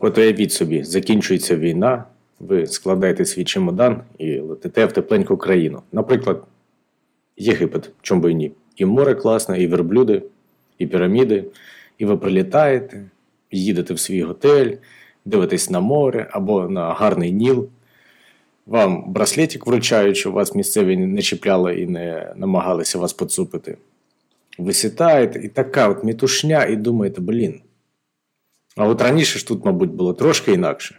От уявіть собі, закінчується війна, ви складаєте свій чемодан і летите в тепленьку країну. Наприклад, Єгипет, чому би і ні. І море класне, і верблюди, і піраміди. І ви прилітаєте, їдете в свій готель, дивитесь на море або на гарний ніл. Вам браслетик вручають, що вас місцеві не чіпляли і не намагалися вас поцупити. Ви сідаєте, і така от мітушня, і думаєте, блін. А от раніше ж тут, мабуть, було трошки інакше.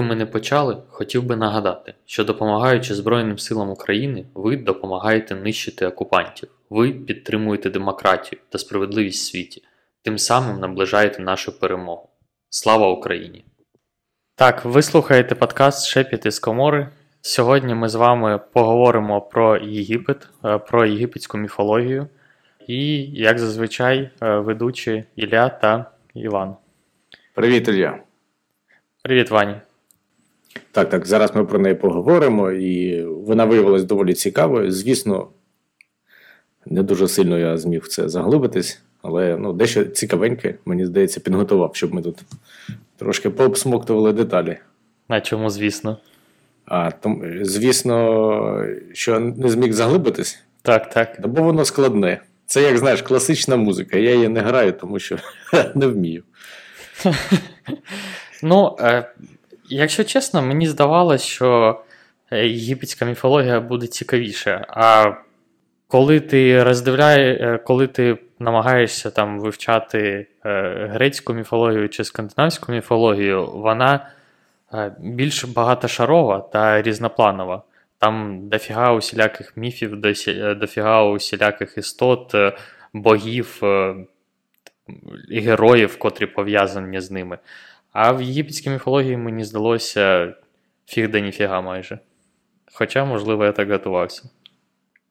Поки ми не почали, хотів би нагадати, що допомагаючи Збройним силам України, ви допомагаєте нищити окупантів, ви підтримуєте демократію та справедливість в світі, тим самим наближаєте нашу перемогу. Слава Україні! Так, ви слухаєте подкаст Шепіт із Комори. Сьогодні ми з вами поговоримо про Єгипет, е, про єгипетську міфологію і, як зазвичай, е, ведучі Ілля та Іван. Привіт, Ілля. Привіт, Вані. Так, так, зараз ми про неї поговоримо, і вона виявилась доволі цікавою. Звісно, не дуже сильно я зміг в це заглибитись, але ну, дещо цікавеньке, мені здається, підготував, щоб ми тут трошки пообсмоктували деталі. А чому, звісно? А тому, звісно, що не зміг заглибитись, Так, так. бо воно складне. Це, як знаєш, класична музика. Я її не граю, тому що не вмію. Ну, е, якщо чесно, мені здавалось, що е, єгипетська міфологія буде цікавіше. А коли ти роздивляє, е, коли ти намагаєшся там вивчати е, грецьку міфологію чи скандинавську міфологію, вона більш багатошарова та різнопланова. Там дофіга усіляких міфів, дофіга усіляких істот, богів і героїв, котрі пов'язані з ними. А в єгипетській міфології мені здалося фіг да ніфіга майже. Хоча, можливо, я так готувався.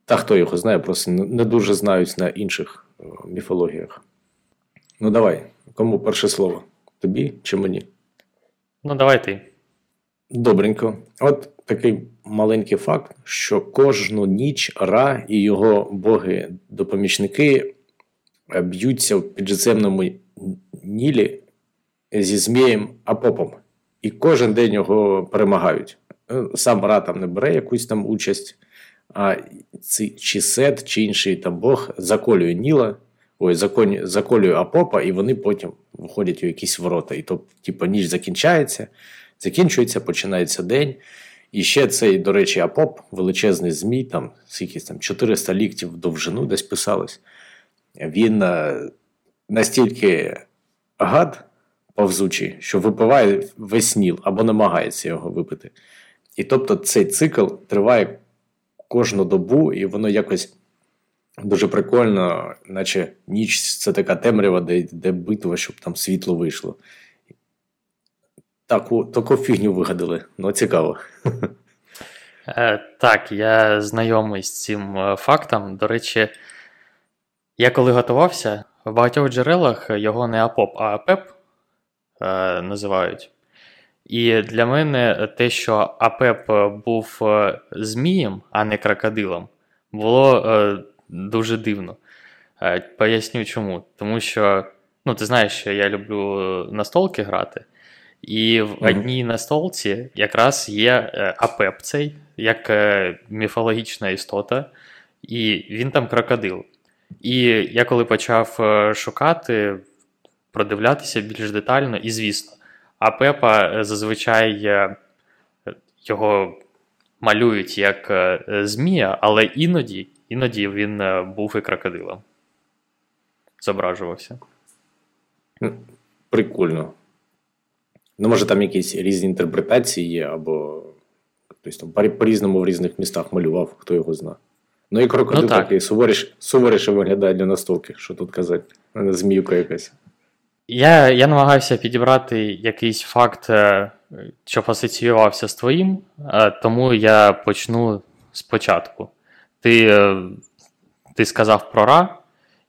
Та хто його знає, просто не дуже знають на інших е, міфологіях. Ну, давай, кому перше слово? Тобі чи мені? Ну, давай ти. Добренько. От такий маленький факт, що кожну ніч Ра і його боги-допомічники е, б'ються в підземному Нілі зі Змієм Апопом. І кожен день його перемагають. Е, Сам Ра там не бере якусь там участь, а ці, чи Сет, чи інший там Бог заколює Ніла, ой, закон, заколює Апопа, і вони потім виходять у якісь ворота. І то, типу, ніч закінчається, закінчується, починається день. І ще цей, до речі, Апоп, величезний змій, там скільки там 400 ліктів довжину десь писалось. Він е, настільки гад повзучий, що випиває весь Ніл або намагається його випити. І тобто цей цикл триває кожну добу, і воно якось дуже прикольно, наче ніч це така темрява, де йде битва, щоб там світло вийшло. Таку, таку фігню вигадали. Ну, цікаво. Е, так, я знайомий з цим е, фактом. До речі, я коли готувався, в багатьох джерелах його не Апоп, а Апеп е, називають. І для мене те, що Апеп був е, змієм, а не крокодилом, було е, дуже дивно. Е, поясню чому. Тому що, ну, ти знаєш, що я люблю на столки грати. І в одній настолці якраз є Апеп цей, як міфологічна істота, і він там крокодил. І я коли почав шукати, продивлятися більш детально, і звісно, Апепа е, зазвичай е, його малюють як е, змія, але іноді, іноді він був і крокодилом. Зображувався. Прикольно. Ну, може, там якісь різні інтерпретації є, або хтось там по- по-різному в різних містах малював, хто його зна. Ну і крокодил Ну, так. такий суворіше виглядає для настолки, що тут казати. Зміюка якась. Я, я намагався підібрати якийсь факт, е, щоб асоціювався з твоїм, е, тому я почну спочатку. Ти, е, ти сказав про Ра,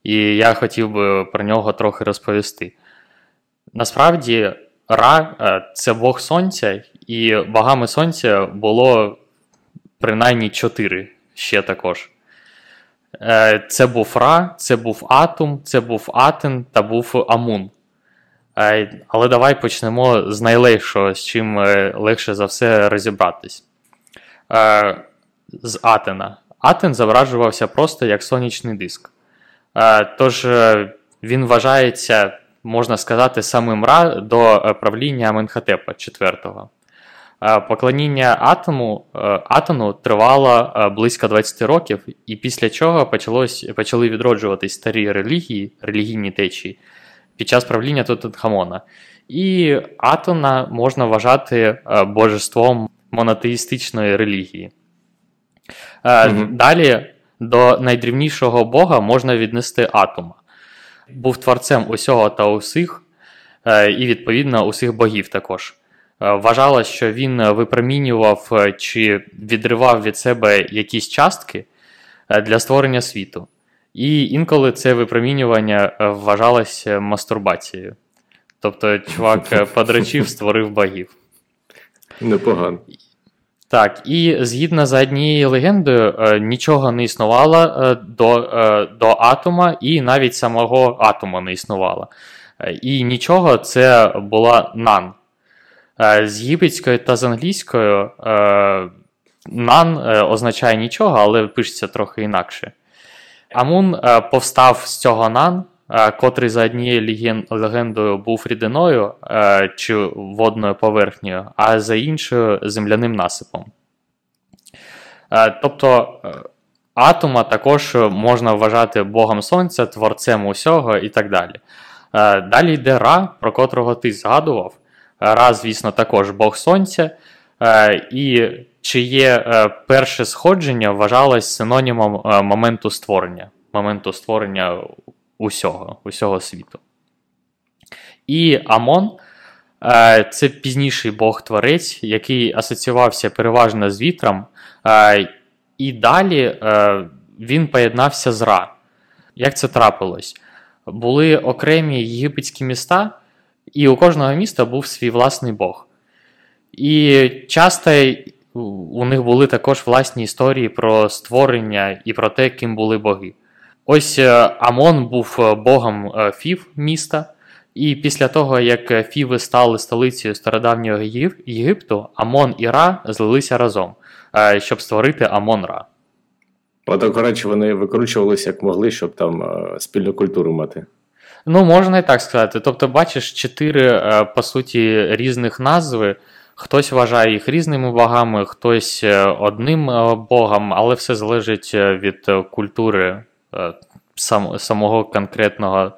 І я хотів би про нього трохи розповісти. Насправді, Ра це Бог Сонця, і богами Сонця було принаймні чотири ще також. Це був Ра, це був Атум, це був Атен та був Амун. Е, але давай почнемо з найлегшого, з чим легше за все розібратись. З Атена. Атен зображувався просто як сонячний диск. Тож він вважається можна сказати, самим Ра до е, правління Аменхотепа IV. Е, поклоніння атому, е, атону тривало близько 20 років, і після чого почалось, почали відроджуватись старі релігії, релігійні течії під час правління Тутанхамона. І Атона можна вважати божеством монотеїстичної релігії. Mm-hmm. Далі до найдрівнішого бога можна віднести атома був творцем усього та усіх, е, і, відповідно, усіх богів також. Е, вважалось, що він випромінював е, чи відривав від себе якісь частки для створення світу. І інколи це випромінювання вважалося мастурбацією. Тобто, чувак подрачів, створив богів. Непогано. Так, і згідно за однією легендою, е, нічого не існувало е, до е, до атома, і навіть самого атома не існувало. І нічого це була нан. З єгипетською та з англійською нан означає нічого, але пишеться трохи інакше. Амун повстав з цього нан, котрий за однією легендою був рідиною чи водною поверхнею, а за іншою земляним насипом. Тобто атома також можна вважати Богом Сонця, творцем усього і так далі. Далі йде Ра, про котрого ти згадував. Ра, звісно, також Бог Сонця. І чиє перше сходження вважалось синонімом моменту створення, моменту створення усього, усього світу. І Амон е, це пізніший Бог-творець, який асоціювався переважно з вітром. Е, і далі е, він поєднався з Ра. Як це трапилось? Були окремі єгипетські міста, і у кожного міста був свій власний Бог. І часто у них були також власні історії про створення і про те, ким були боги. Ось е, Амон був е, богом е, Фів міста, і після того, як Фіви стали столицею стародавнього Єгипту, Амон і Ра злилися разом, щоб створити Амон Ра. Ото, коротше, вони викручувалися як могли, щоб там спільну культуру мати. Ну, можна і так сказати. Тобто, бачиш, чотири, по суті, різних назви. Хтось вважає їх різними богами, хтось одним богом, але все залежить від культури Е, сам, самого конкретного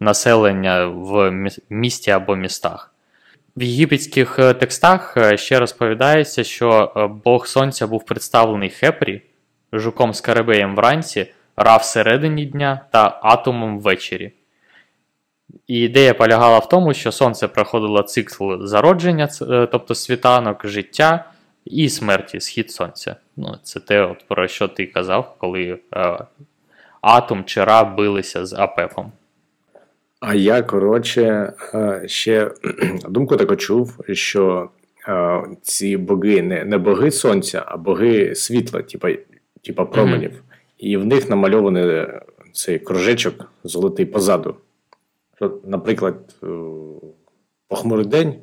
населення в місті або містах. В єгипетських е, текстах е, ще розповідається, що Бог Сонця був представлений Хепрі, жуком Скарабеєм вранці, Ра всередині дня та атомом ввечері. І ідея полягала в тому, що Сонце проходило цикл зародження, тобто світанок, життя і смерті, схід сонця. Ну, Це те, от, про що ти казав, коли Атом чи Ра билися з Апепом. А я, коротше, е, ще думку таку чув, що е, ці боги не не боги сонця, а боги світла, типа типа променів. Mm-hmm. І в них намальований цей кружечок золотий позаду. Наприклад, е, похмурий день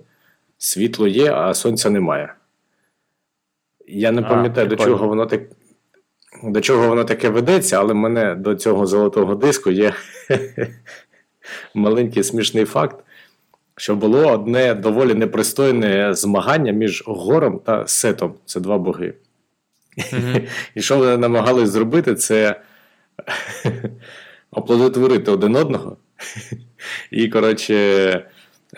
світло є, а сонця немає. Я не пам'ятаю, до чого воно так до чого воно таке ведеться, але мене до цього золотого диску є маленький смішний факт, що було одне доволі непристойне змагання між гором та сетом це два боги. І що вони намагались зробити, це оплодотворити один одного. І, коротше,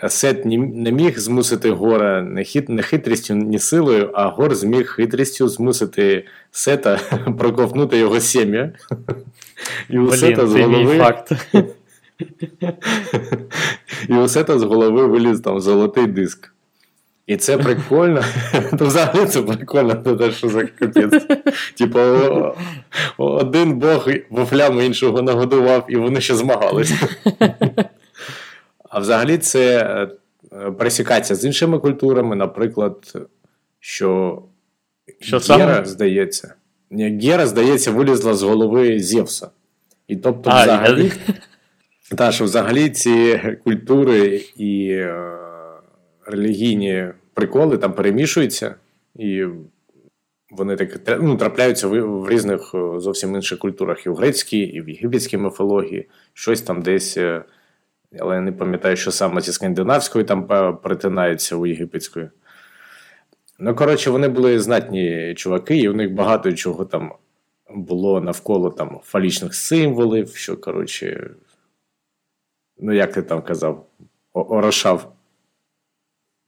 Сет не міг змусити гора не хит, не хитрістю, ні силою, а гор зміг хитрістю змусити сета проковнути його сім'я. І у сета з голови. Факт. І у сета з голови виліз там золотий диск. І це прикольно. То взагалі це прикольно, те, що за капець. Типу, один Бог вафлями іншого нагодував, і вони ще змагалися. А взагалі це е, пересікається з іншими культурами, наприклад, що, що Гера, саме? здається, Гера, здається, вилізла з голови Зевса. І тобто, а, взагалі, я... та, що взагалі ці культури і е, релігійні приколи там перемішуються, і вони так ну, трапляються в, в різних е, зовсім інших культурах, і в грецькій, і в єгипетській міфології, щось там десь. Е, але я не пам'ятаю, що саме зі скандинавською там перетинаються у єгипетською. Ну, коротше, вони були знатні чуваки, і у них багато чого там було навколо там фалічних символів, що, коротше, ну, як ти там казав, орошав,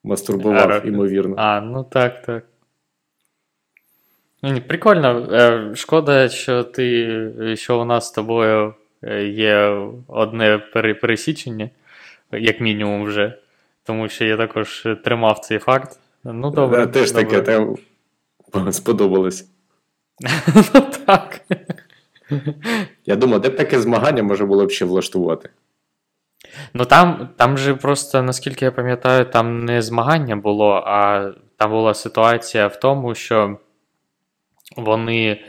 мастурбував, ймовірно. А, ну так, так. Прикольно. Е, шкода, що ти, що у нас з тобою е, є одне пересічення, як мінімум, вже. Тому що я також тримав цей факт. Ну, добре. Теж таке там сподобалось. Ну так. Я думаю, де б таке змагання може було б ще влаштувати. Ну там там же просто, наскільки я пам'ятаю, там не змагання було, а там була ситуація в тому, що вони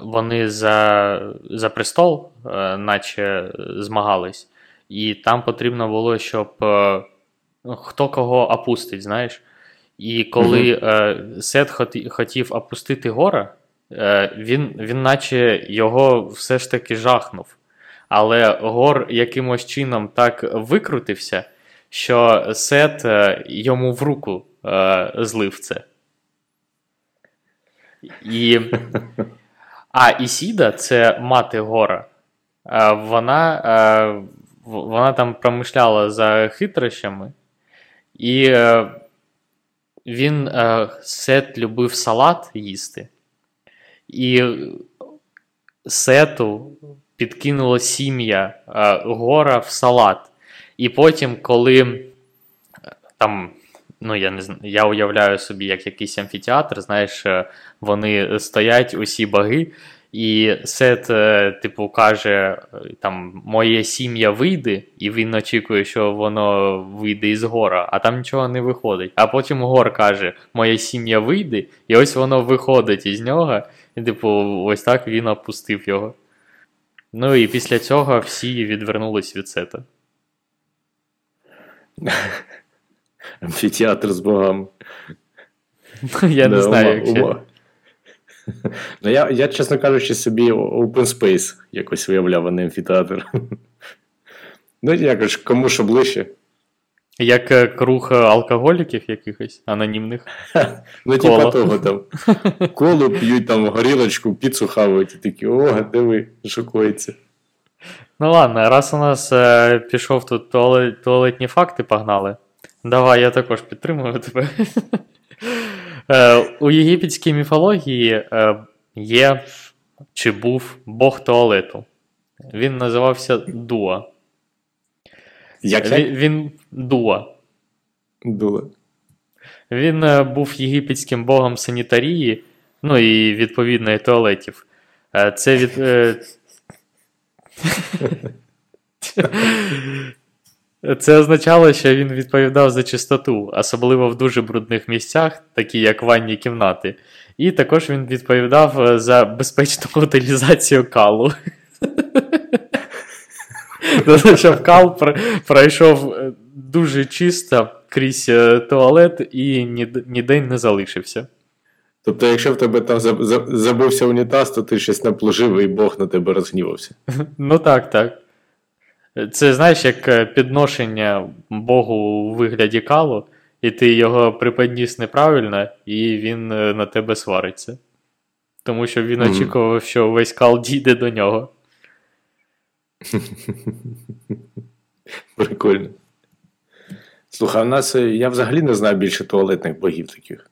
вони за за престол, е, наче змагались, і там потрібно було, щоб е, хто кого опустить, знаєш. І коли е, Сет хотів опустити гора, е, він, він наче його все ж таки жахнув. Але Гор якимось чином так викрутився, що Сет е, йому в руку е, злив це. І... А Ісіда це мати Гора. Е, вона е, вона там промишляла за хитрощами, і е, він Сет любив салат їсти. І Сету підкинуло сім'я гора в салат. І потім, коли там ну я не знаю, я уявляю собі, як якийсь амфітеатр, знаєш, е, вони стоять усі баги, і Сет, е, типу, каже: е, там моє сім'я вийде, і він очікує, що воно вийде із гора, а там нічого не виходить. А потім гор каже: Моя сім'я вийде, і ось воно виходить із нього, і, типу, ось так він опустив його. Ну і після цього всі відвернулись від сета. Амфітеатр з богами. Я не знаю, якщо. Ну, я, я, чесно кажучи, собі Open Space якось уявляв, а не амфітеатр. Ну, якось кому що ближче. Як е, круг алкоголіків якихось анонімних. Ну, типа того там. Колу п'ють там горілочку, піцу хавають і такі, о, диви, шокується. Ну ладно, раз у нас е, пішов тут туалет, туалетні факти, погнали. Давай, я також підтримую тебе. Е, у єгипетській міфології е, є чи був Бог туалету. Він називався Дуа. Як? Він, він Дуа. Дуа. Він е, був єгипетським богом санітарії, ну і відповідно і туалетів. Це від. Це означало, що він відповідав за чистоту, особливо в дуже брудних місцях, такі як ванні кімнати. І також він відповідав е, за безпечну утилізацію калу. Тобто, щоб кал пройшов е, дуже чисто крізь е, туалет і ніде не залишився. Тобто, якщо в тебе там забувся унітаз, то ти щось наплужив і Бог на тебе розгнівався. Ну так, так. Це знаєш, як е, підношення Богу у вигляді калу, і ти його приподніс неправильно, і він е, на тебе свариться. Тому що він mm. очікував, що весь кал дійде до нього. Прикольно. Слухай, у нас е, я взагалі не знаю більше туалетних богів таких.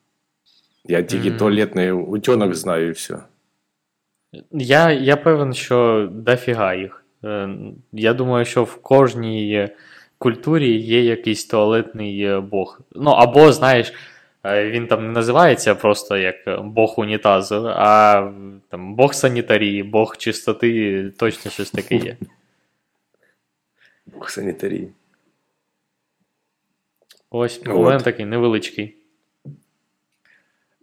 Я тільки mm. туалетний утьонок знаю і все. Я я певен, що дофіга їх. Е, я думаю, що в кожній культурі є якийсь туалетний е, бог. Ну, або, знаєш, е, він там не називається просто як Бог унітазу, а там Бог санітарії, Бог чистоти, точно щось таке є. Бог санітарії. Ось у мене такий невеличкий.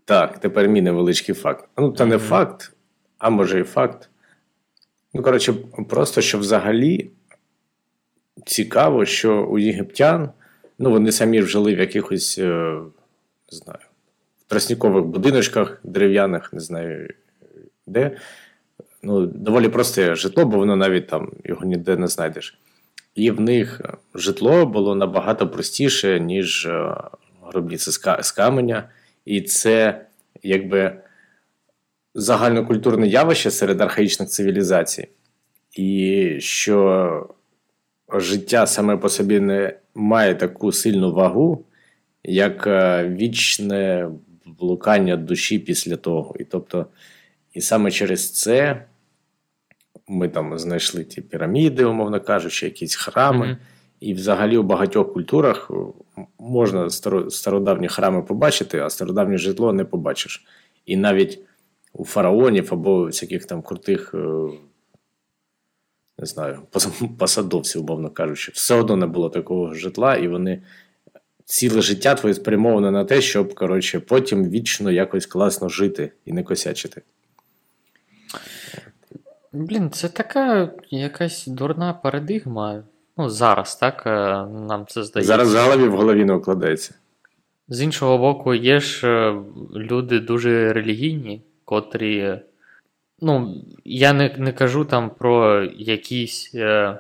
Так, тепер мій невеличкий факт. Ну, це не факт, а може і факт. Ну, коротше, просто що взагалі цікаво, що у єгиптян, ну, вони самі жили в якихось, е, не знаю, в тростникових будиночках дерев'яних, не знаю де. Ну, доволі просте житло, бо воно навіть там його ніде не знайдеш. І в них житло було набагато простіше, ніж е, гробниці з каменя. І це якби загальнокультурне явище серед архаїчних цивілізацій. І що життя саме по собі не має таку сильну вагу, як е, вічне блукання душі після того. І тобто, і саме через це ми там знайшли ті піраміди, умовно кажучи, якісь храми. І взагалі у багатьох культурах можна стародавні храми побачити, а стародавнє житло не побачиш. І навіть у фараонів або всяких там крутих, е, не знаю, посадовців, умовно кажучи, все одно не було такого житла, і вони ціле життя твоє спрямоване на те, щоб коротше, потім вічно якось класно жити і не косячити. Блін, це така якась дурна парадигма. Ну, зараз, так, е, нам це здається. Зараз в голові в голові не укладається. З іншого боку, є ж е, люди дуже релігійні, котрі. Ну, я не, не кажу там про якісь. е,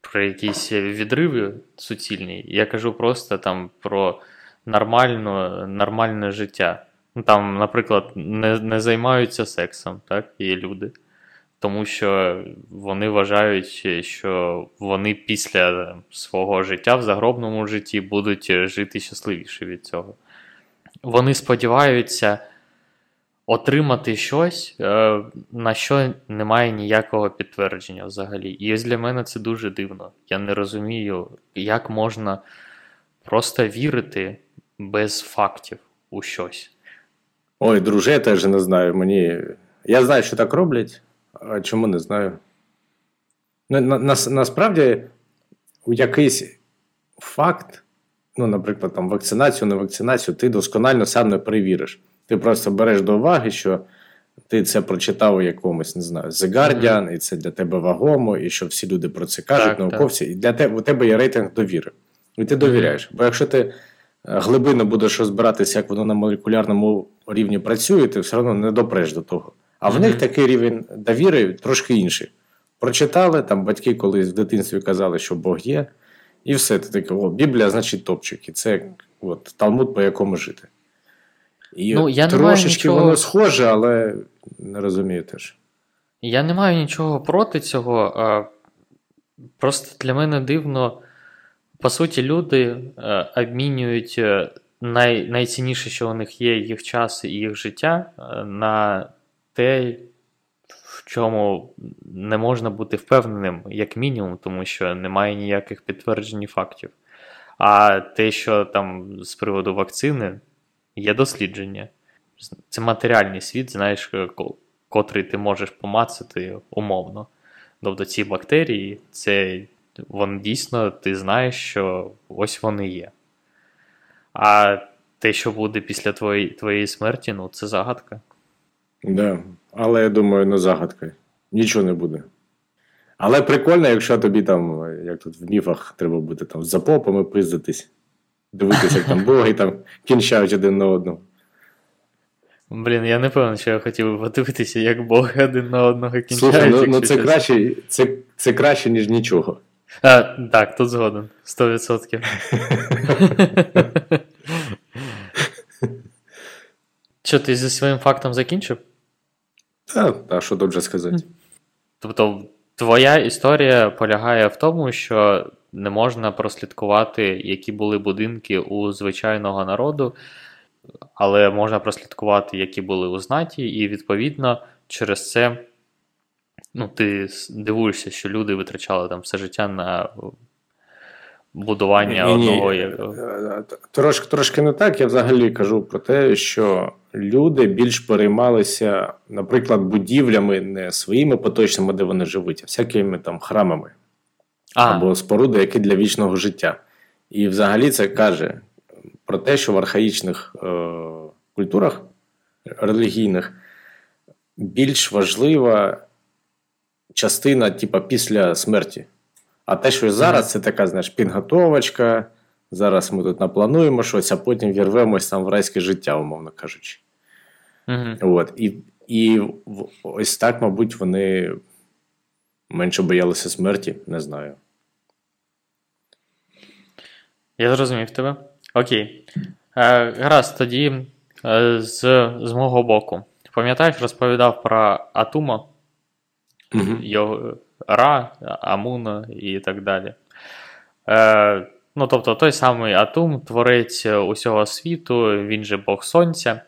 Про якісь відриви суцільні. Я кажу просто там про нормальну, нормальне життя. Ну, Там, наприклад, не, не займаються сексом, так, є люди. Тому що вони вважають, що вони після свого життя в загробному житті будуть жити щасливіше від цього. Вони сподіваються отримати щось, е, на що немає ніякого підтвердження взагалі. І ось для мене це дуже дивно. Я не розумію, як можна просто вірити без фактів у щось. Ой, друже, я теж не знаю. Мені. Я знаю, що так роблять, а чому не знаю. На, на, насправді, якийсь факт, ну, наприклад, там, вакцинацію, не вакцинацію, ти досконально сам не перевіриш. Ти просто береш до уваги, що ти це прочитав у якомусь, не знаю, The Guardian, і це для тебе вагомо, і що всі люди про це кажуть, Так, науковці, і для тебе у тебе є рейтинг довіри. І ти довіряєш. Бо якщо ти е, глибинно будеш розбиратися, як воно на молекулярному рівні працює, ти все одно не допреш до того. А в Мгм. них такий рівень довіри трошки інший. Прочитали, там батьки колись в дитинстві казали, що Бог є, і все. Ти такий, о, Біблія, значить, топчик. І це от, Талмуд, по якому жити. І Ну, я трошечки нічого- воно схоже, але не розумію теж. Я не маю нічого проти цього. А просто для мене дивно. По суті, люди е, обмінюють е, най, найцінніше, що у них є, їх час і їх життя, е, на те, в чому не можна бути впевненим, як мінімум, тому що немає ніяких підтверджень і фактів. А те, що там з приводу вакцини, є дослідження. Це матеріальний світ, знаєш, е, котрий ти можеш помацати умовно. Тобто ці бактерії, це вони дійсно, ти знаєш, що ось вони є. А те, що буде після твоєї, твоєї смерті, ну це загадка. Да. Але я думаю, не загадка. Нічого не буде. Але прикольно, якщо тобі там, як тут в міфах, треба бути там за попами пиздитись, дивитися, як там боги там кінчають один на одного. Блін, я не певен, що я хотів би подивитися, як боги один на одного кінчають. Слухай, ну, ну це, краще, це, це краще, ніж нічого. А, так, тут згоден. 100%. Що, ти зі своїм фактом закінчив? Та, та що тут вже сказати? Тобто, твоя історія полягає в тому, що не можна прослідкувати, які були будинки у звичайного народу, але можна прослідкувати, які були у знаті, і відповідно через це ну, ти дивуєшся, що люди витрачали там все життя на будування Ні, ні, одного. е, е, Трошки, трошки не так. Я взагалі кажу про те, що люди більш переймалися, наприклад, будівлями не своїми поточними, де вони живуть, а всякими там храмами А, або споруди, які для вічного життя. І взагалі це каже про те, що в архаїчних е, культурах релігійних більш важлива частина, типа, після смерті. А те, що зараз, це така, знаєш, підготовочка. Зараз ми тут наплануємо щось, а потім вірвемось там в райське життя, умовно кажучи. угу. От. І, і ось так, мабуть, вони менше боялися смерті, не знаю. Я зрозумів тебе. Окей. Е, гаразд, тоді е, з, з мого боку. Пам'ятаєш, розповідав про Атума, Угу. його Ра, Амуна і так далі. Е, ну, тобто, той самий Атум, творець усього світу, він же Бог Сонця.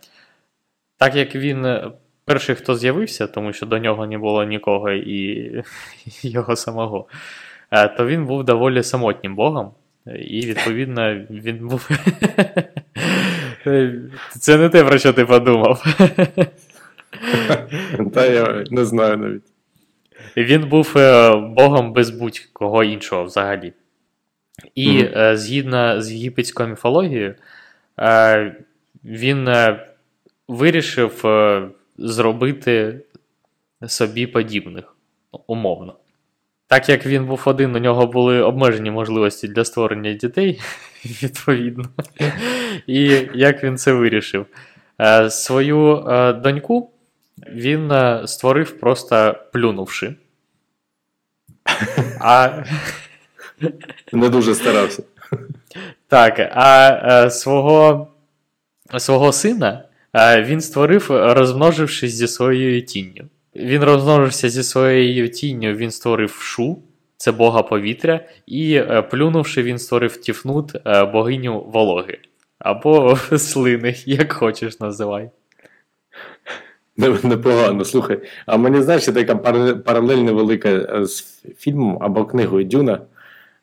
Так як він е, перший, хто з'явився, тому що до нього не було нікого і його самого, е, то він був доволі самотнім Богом. І, відповідно, він був. Це не те, про що ти подумав. Та я не знаю навіть. Він був е, богом без будь-кого іншого взагалі. І е, згідно з єгипетською міфологією, е, він вирішив зробити собі подібних, умовно. Так як він був один, у нього були обмежені можливості для створення дітей, відповідно. І як він це вирішив? Е, Свою е, доньку він е, створив просто плюнувши. А, Не дуже старався. так, а свого, свого сина він створив, розмножившись зі своєю тінню. Він розмножився зі своєю тінню, він створив шу, це бога повітря, і е, плюнувши, він створив тіфнут, е, богиню вологи. Або слини, як хочеш називай. Непогано, слухай. А мені знаєш, є така пар- паралель невелика е, з фільмом або книгою Дюна,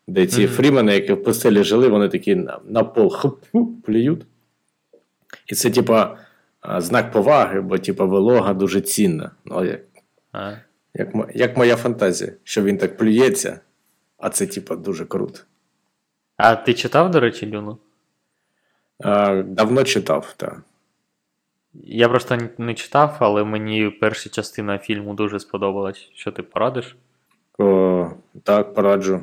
де ці Мгм. фрімени, які в постелі жили, вони такі на, пол хуп, плюють. І це, типа, знак поваги, бо, типа, вилога дуже цінна. Ну, як, А. як, як моя фантазія, що він так плюється, а це, типа, дуже круто. а ти читав, до речі, Люну? А, давно читав, так. Я просто не читав, але мені перша частина фільму дуже сподобалась. Що ти порадиш? О, так, пораджу.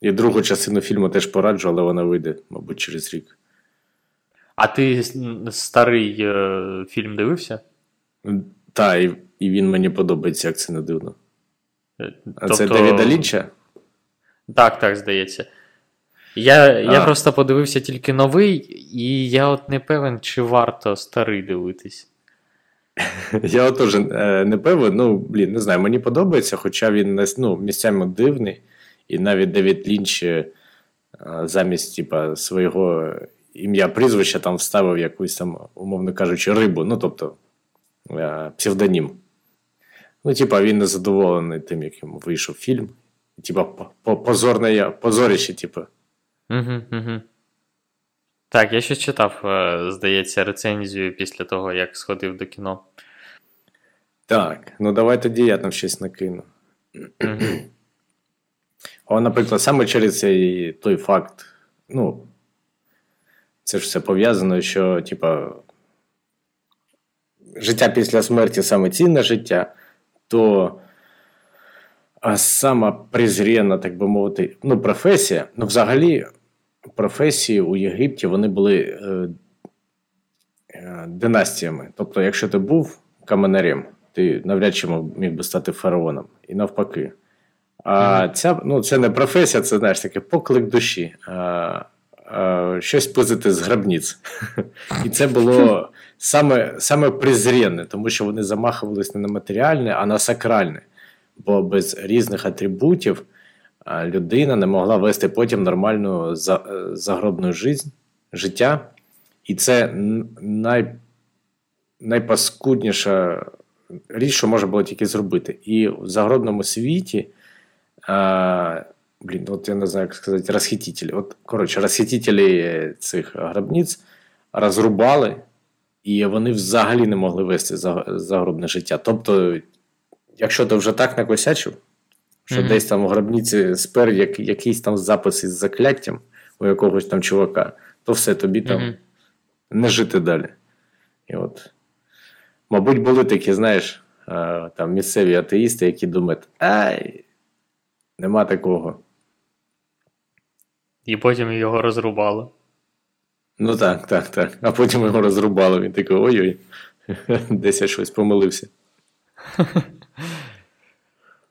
І другу частину фільму теж пораджу, але вона вийде, мабуть, через рік. А ти старий е, фільм дивився? Та, і, і він мені подобається, як це не дивно. Е, А це Девіда Лінча? Так, так, здається. Я, я А. просто подивився тільки новий, і я от не певен, чи варто старий дивитись. Я от теж е, не певен, ну, блін, не знаю, мені подобається, хоча він ну, місцями дивний, і навіть Девід Лінч е, замість типа, свого ім'я прізвища там вставив якусь там, умовно кажучи, рибу, ну тобто е, псевдонім. Ну, типа, він не задоволений тим, яким вийшов фільм. Типа, по- по- позорне я, позорище, типу. Угу, угу. Так, я щось читав, е, здається, рецензію після того, як сходив до кіно. Так, ну давай тоді я там щось накину. О, наприклад, саме через цей той факт, ну, це ж все пов'язано, що, типа, життя після смерті саме цінне життя, то а сама презрєна, так би мовити, ну, професія, ну, взагалі, професії у Єгипті вони були е, е, династіями. Тобто, якщо ти був каменарем, ти навряд чи міг би стати фараоном, і навпаки. А ця, ну, це не професія, це знаєш таке поклик душі. А, щось пизити з гробниць. І це було саме, саме презрєнне, тому що вони замахувались не на матеріальне, а на сакральне. Бо без різних атрибутів людина не могла вести потім нормальну е, загробну жизнь, життя. І це най, найпаскудніша річ, що можна було тільки зробити. І в загробному світі а, блін, от я не знаю, як сказати, розхитителі. От, коротше, розхитителі цих гробниць розрубали, і вони взагалі не могли вести загробне життя. Тобто, якщо ти вже так накосячив, що mm-hmm. десь там у гробниці спер як, якийсь там запис із закляттям у якогось там чувака, то все тобі там mm-hmm. не жити далі. І от, мабуть, були такі, знаєш, там місцеві атеїсти, які думають, ай, нема такого. І потім його розрубали. Ну так, так, так. А потім його розрубали. Він такий ой-ой, десь я щось помилився.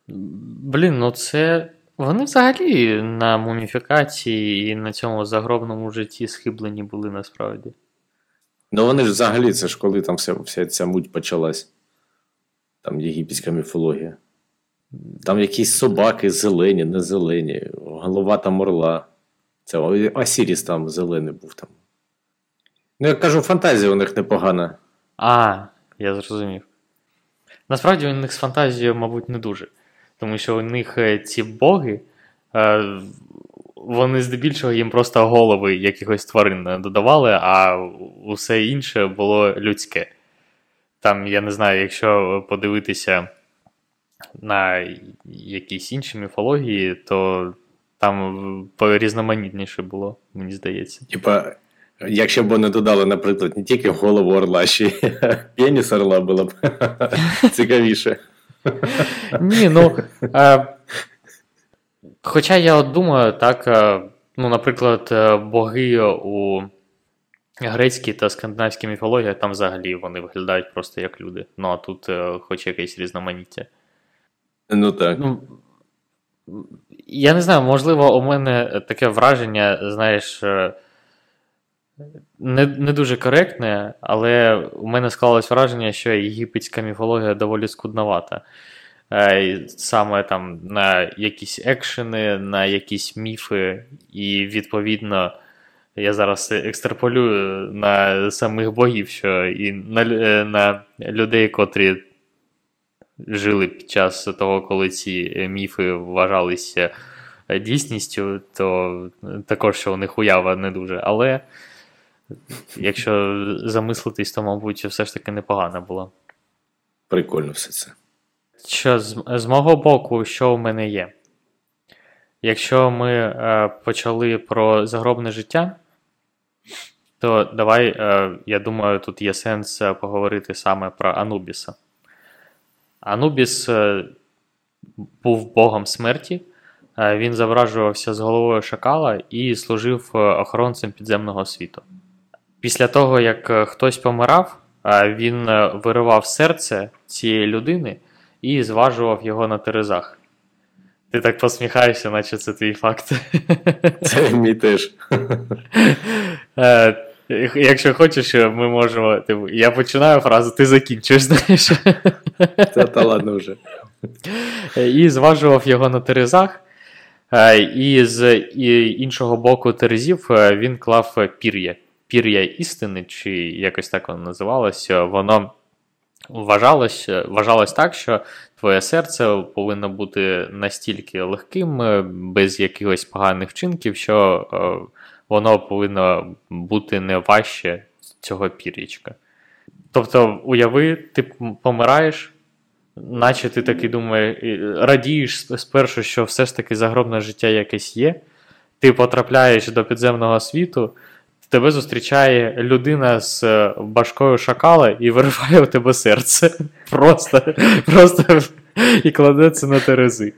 Блін, ну це. Вони взагалі на муміфікації і на цьому загробному житті схиблені були насправді. Ну вони ж взагалі, це ж коли там вся, вся ця муть почалась. Там єгипетська міфологія. Там якісь собаки зелені, не зелені, голова там орла. Це Осіріс там зелений був там. Ну, я кажу, фантазія у них непогана. А, я зрозумів. Насправді у них з фантазією, мабуть, не дуже. Тому що у них е, ці боги, е, вони здебільшого їм просто голови якихось тварин додавали, а усе інше було людське. Там, я не знаю, якщо подивитися на якісь інші міфології, то там порізноманітніше було, мені здається. Типа, якщо б вони додали, наприклад, не тільки голову орла, ще й пеніс орла було б цікавіше. Ні, ну. Е, Хоча я от думаю, так, ну, наприклад, е, боги у грецькій та скандинавській міфології, там взагалі вони виглядають просто як люди. Ну, а тут е, хоч якесь різноманіття. Ну так. Ну, Я не знаю, можливо, у мене таке враження, знаєш, не не дуже коректне, але у мене склалось враження, що єгипетська міфологія доволі скудновата. Е, саме там на якісь екшени, на якісь міфи, і відповідно. Я зараз екстраполюю на самих богів, що і на е, на людей, котрі жили під час того, коли ці міфи вважалися дійсністю, то також що у них уява не дуже. Але якщо замислитись, то, мабуть, все ж таки непогано було. Прикольно все це. Що з, з мого боку, що в мене є? Якщо ми е, почали про загробне життя, то давай, е, я думаю, тут є сенс е, поговорити саме про Анубіса. Анубіс е, був богом смерті, е, він зображувався з головою шакала і служив е, охоронцем підземного світу. Після того, як хтось помирав, він виривав серце цієї людини і зважував його на терезах. Ти так посміхаєшся, наче це твій факт. Це мій теж. Якщо хочеш, ми можемо. Типу, я починаю фразу, ти закінчуєш, знаєш. Та, та ладно вже. І зважував його на терезах. І з іншого боку терезів він клав пір'я пір'я істини, чи якось так воно називалося, воно вважалось, вважалось так, що твоє серце повинно бути настільки легким, е, без якихось поганих вчинків, що е, воно повинно бути не важче цього пір'ячка. Тобто, уяви, ти помираєш. Наче ти такий думаєш, радієш спершу, що все ж таки загробне життя якесь є. Ти потрапляєш до підземного світу, тебе зустрічає людина з е, башкою шакала і вириває у тебе серце. Просто просто і кладеться на терези.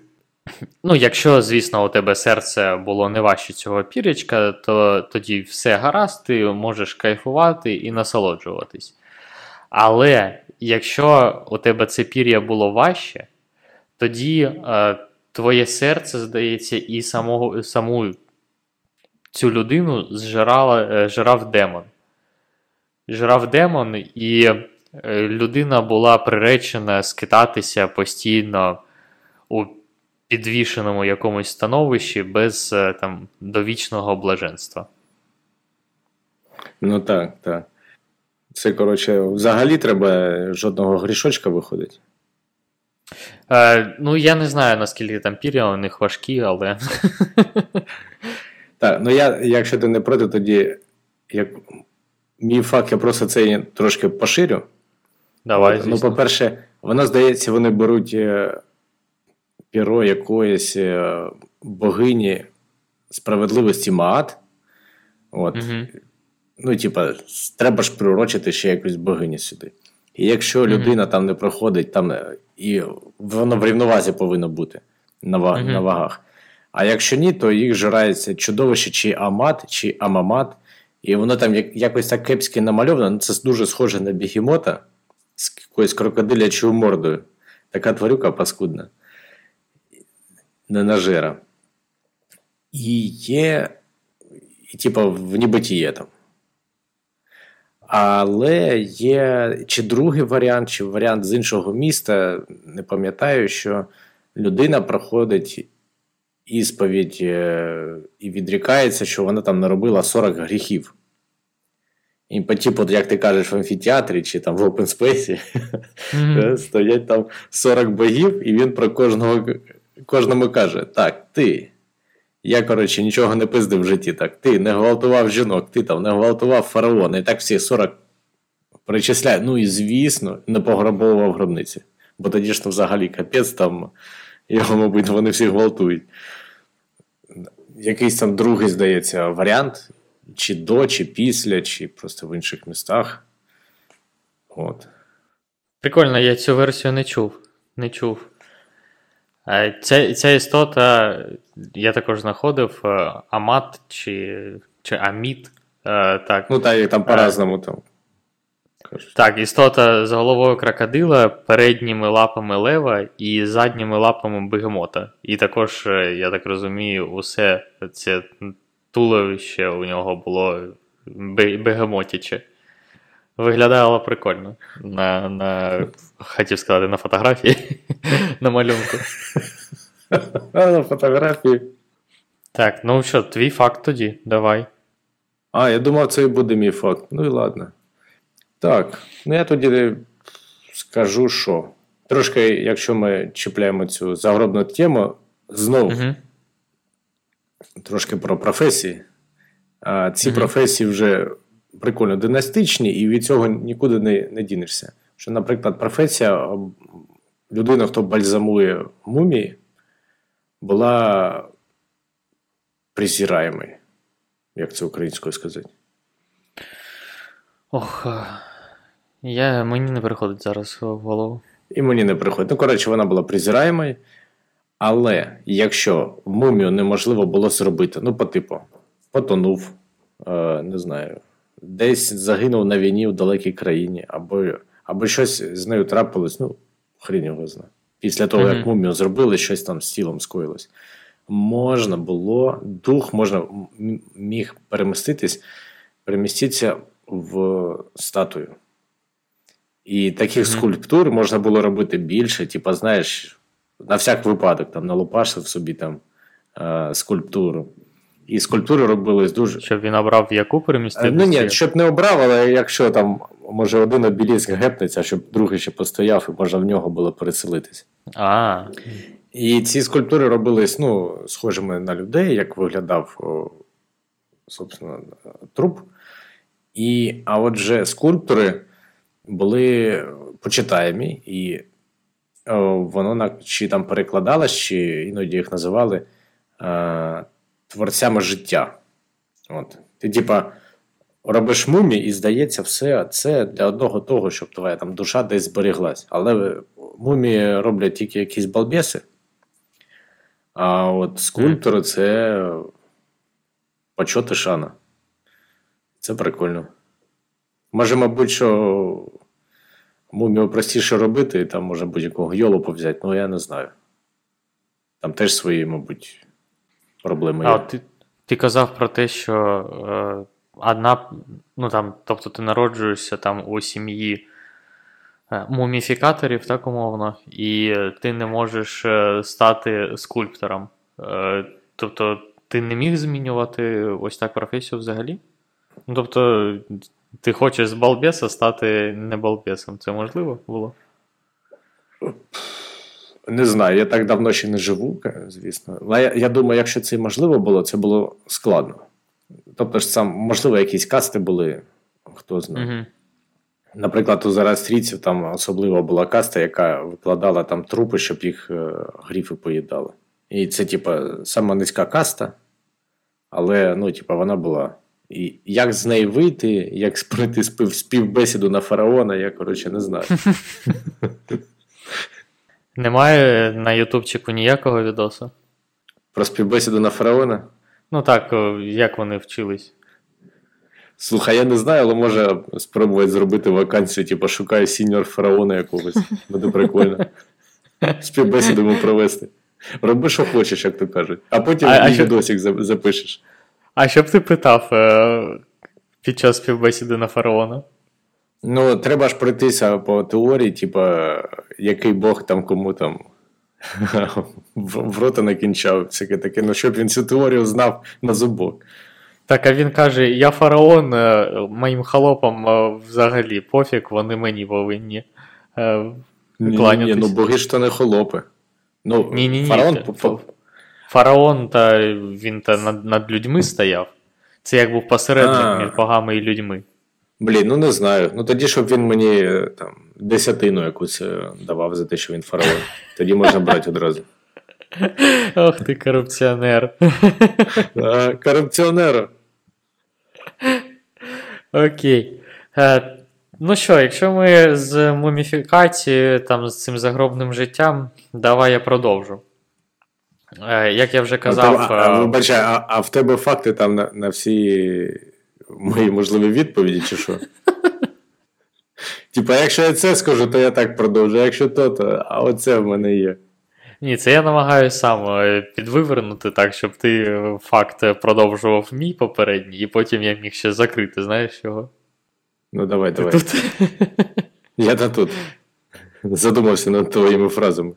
Ну, якщо, звісно, у тебе серце було не важче цього пірячка, то тоді все гаразд, ти можеш кайфувати і насолоджуватись. Але якщо у тебе це пір'я було важче, тоді е, твоє серце, здається, і самого, саму цю людину зжирала, е, жирав демон. Жирав демон, і е, людина була приречена скитатися постійно у підвішеному якомусь становищі без е, там, довічного блаженства. Ну так, так. Це, коротше, взагалі треба жодного грішочка виходить. Е, ну, я не знаю, наскільки там пір'я у них важкі, але. Так, ну я, якщо ти не проти, тоді як мій факт, я просто це трошки поширю. Давай, Ну, по-перше, воно здається, вони беруть е, піро якоїсь е, богині справедливості Маат. От. Мгм. Ну, типа, треба ж прирочити ще якусь богиню сюди. І якщо людина там не проходить, там е, і воно в рівновазі повинно бути на, ва- Мгм. на вагах. А якщо ні, то їх жирається чудовище чи амат, чи амамат. І воно там як- якось так кепськи намальовано. Ну, це дуже схоже на бігемота з якоюсь крокодилячою мордою. Така тварюка паскудна. Не нажира. І є, і, типа, в нібиті є там. Але є чи другий варіант, чи варіант з іншого міста, не пам'ятаю, що людина проходить ісповідь е, і відрікається, що вона там наробила 40 гріхів. І по типу, як ти кажеш, в амфітеатрі чи там в Open Space Мгм. Е, Стоять там 40 богів, і він про кожного кожному каже: Так, ти. Я, коротше, нічого не пиздив в житті. Так, ти не гвалтував жінок, ти там не гвалтував фараона. І так всі 40 перечисляють. Ну і звісно, не пограбовував гробниці. Бо тоді ж то взагалі капець там, його, мабуть, вони всі гвалтують. Якийсь там другий, здається, варіант, чи до, чи після, чи просто в інших містах. От. Прикольно, я цю версію не чув. Не чув. Е, Ця, ця істота, я також знаходив е, Амат чи, чи Аміт. Е, Так, Ну, та і там по-разному там. так, істота з головою крокодила, передніми лапами лева і задніми лапами бегемота. І також, я так розумію, усе це туловище у нього було бе- бегемотяче. Виглядало прикольно. На, на, хотів сказати, на фотографії, на малюнку. На фотографії. Так, ну що, твій факт тоді, давай. А, я думав, це і буде мій факт. Ну і ладно. Так, ну я тоді скажу, що. Трошки, якщо ми чіпляємо цю загробну тему, знову Угу. трошки про професії. А ці Мгм. професії вже прикольно династичні, і від цього нікуди не, не дінешся. Що, наприклад, професія людина, хто бальзамує мумії, була презираємою, як це українською сказати. Ох. е, Я, мені не приходить зараз в голову. І мені не приходить. Ну, коротше, вона була презираємою. Але якщо мумію неможливо було зробити, ну, по типу, потонув, е, не знаю, десь загинув на війні в далекій країні, або, або щось з нею трапилось, ну, хрін його знає. Після того, Мгм. як мумію зробили, щось там з тілом скоїлось. Можна було, дух можна міг переміститись, переміститися в статую. І таких Мгм. скульптур можна було робити більше, типа, знаєш, на всяк випадок, там налупашив собі там е, скульптуру. І скульптури робились дуже. Щоб він обрав яку перемістити? Ну ні, щоб не обрав, але якщо там може один обіліск гепнеться, щоб другий ще постояв, і можна в нього було переселитись. А, І ці скульптури робились ну, схожими на людей, як виглядав собственно, труп. І, а отже, скульптори були почитаємі, і о, воно чи там перекладалось, чи іноді їх називали е, творцями життя. От. Ти, типа, робиш мумі, і здається, все це для одного того, щоб твоя там душа десь зберіглась. Але мумії роблять тільки якісь балбеси. А от скульптори це почот і шана. Це прикольно. Може, мабуть, що мумію простіше робити, і там може будь-якого йолопу взяти, ну я не знаю. Там теж свої, мабуть, проблеми є. а ти, ти казав про те, що е, одна, ну там, тобто ти народжуєшся там у сім'ї е, муміфікаторів, так умовно, і е, ти не можеш е, стати скульптором. Е, тобто, ти не міг змінювати ось так професію взагалі? Ну, тобто, ти хочеш з балбеса стати не балбесом. Це можливо було? Не знаю, я так давно ще не живу, звісно. Але я, я думаю, якщо це можливо було, це було складно. Тобто, ж сам, можливо, якісь касти були, хто знає. Угу. Наприклад, у зарастрійців там особливо була каста, яка викладала там трупи, щоб їх е, гріфи поїдали. І це, типа, сама низька каста, але ну, типа, вона була. І як з неї вийти, як пройти спів, співбесіду на фараона, я коротше не знаю. Немає на Ютубчику ніякого відосу. Про співбесіду на фараона? Ну так, як вони вчились. Слухай, я не знаю, але може спробувати зробити вакансію, типу, шукаю сіньор фараона якогось. Буде прикольно. Співбесіду йому провести. Роби, що хочеш, як то кажуть. А потім А- а, що- відосик запишеш. А що б ти питав е, під час співбесіди на фараона? Ну, треба ж пройтися по теорії, типа, який Бог там кому там в, рота накінчав, всяке таке. Ну, щоб він цю теорію знав на зубок. Так, а він каже: я фараон, е, моїм холопам е, взагалі пофіг, вони мені повинні. е, Ні, ні, ну боги ж то не холопи. Ну, Ні-ні-ні. фараон це- по- по- Фараон та він та над, над людьми стояв. Це як був посередник між богами і людьми. Блін, ну не знаю. Ну тоді, щоб він мені е, там десятину якусь е, давав за те, що він фараон. Тоді можна брати одразу. Ох ти корупціонер. А, Корупціонера. Окей. Е, ну що, якщо ми з муміфікацією, там, з цим загробним життям, давай я продовжу. Як я вже казав, а, а, вибачай, а, а в тебе факти там на, на всі мої можливі відповіді, чи що? Типа, якщо я це скажу, то я так продовжу, а якщо то, то а оце в мене є. ні, це я намагаюся сам е, підвивернути так, щоб ти е, факт е, продовжував мій попередній, і потім я міг ще закрити, знаєш його? Ну давай, Ти давай. тут? Я та тут. Задумався над твоїми фразами.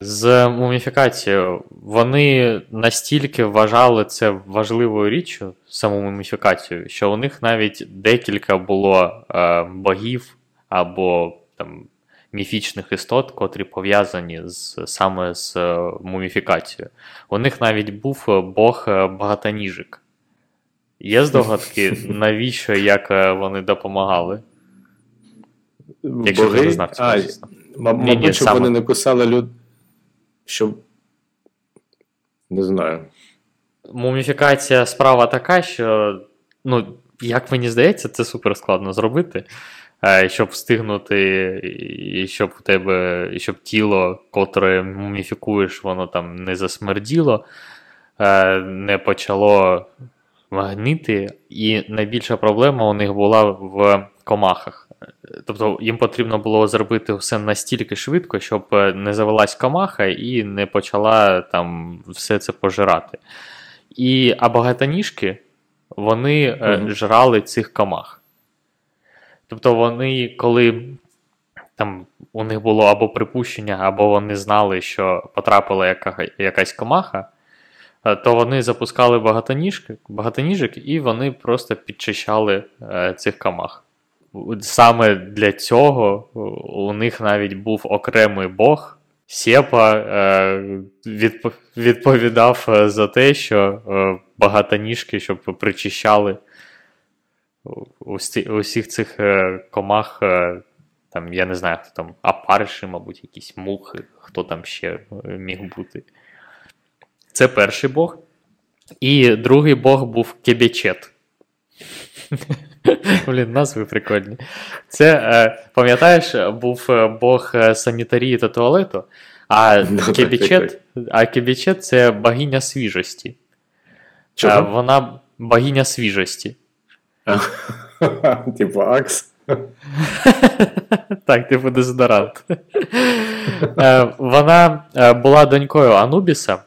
З муміфікацією вони настільки вважали це важливою річчю, саму муміфікацію, що у них навіть декілька було е, богів або там міфічних істот, котрі пов'язані з саме з е, муміфікацією. У них навіть був е, бог е, багатоніжик. Є здогадки, навіщо як вони допомагали? Якщо ти не знав а. Ні-ні, мабуть, щоб саме. вони не кусали люд. Щоб. Не знаю. Муміфікація справа така, що, ну, як мені здається, це супер складно зробити. е, Щоб встигнути, і щоб у тебе, і щоб тіло, котре муміфікуєш, воно там не засмерділо, е, не почало гнити. І найбільша проблема у них була в комахах. Тобто їм потрібно було зробити все настільки швидко, щоб е, не завелась комаха і не почала там все це пожирати. І а багатоніжки вони Мгм. жрали цих комах. Тобто вони, коли там у них було або припущення, або вони знали, що потрапила яка, якась комаха, е, то вони запускали багатоніжки, багатоніжок і вони просто підчищали цих комах. Саме для цього у них навіть був окремий бог. Сєпа е, відпо- відповідав е, за те, що е, багатоніжки, щоб причищали усі, усіх цих комах, там, я не знаю, хто там, апарші, мабуть, якісь мухи, хто там ще міг бути. Це перший бог. І другий бог був Кебечет. Блін, назви прикольні. Це, е, пам'ятаєш, був е, бог е, санітарії та туалету, а Ну, Кебічет, а Кебічет це богиня свіжості. Чого? Вона богиня свіжості. Типу Акс. Так, типу дезодорант. Вона була донькою Анубіса,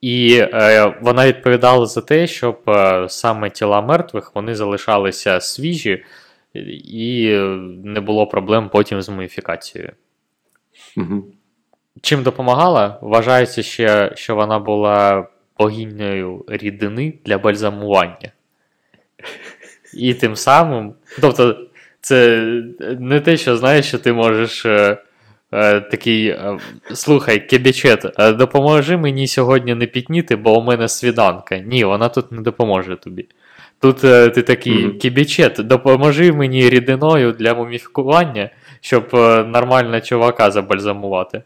і е, вона відповідала за те, щоб е, саме тіла мертвих вони залишалися свіжі, і не було проблем потім з муміфікацією. Мгм. Чим допомагала? Вважається ще, що вона була богинею рідини для бальзамування. І тим самим. Тобто, це не те, що знаєш, що ти можеш е, такий: е, слухай, кебічет, е, допоможи мені сьогодні не пітніти, бо у мене свіданка. Ні, вона тут не допоможе тобі. Тут е, ти такий Мгм. кібічет, допоможи мені рідиною для муміфікування, щоб е, нормально чувака забальзамувати.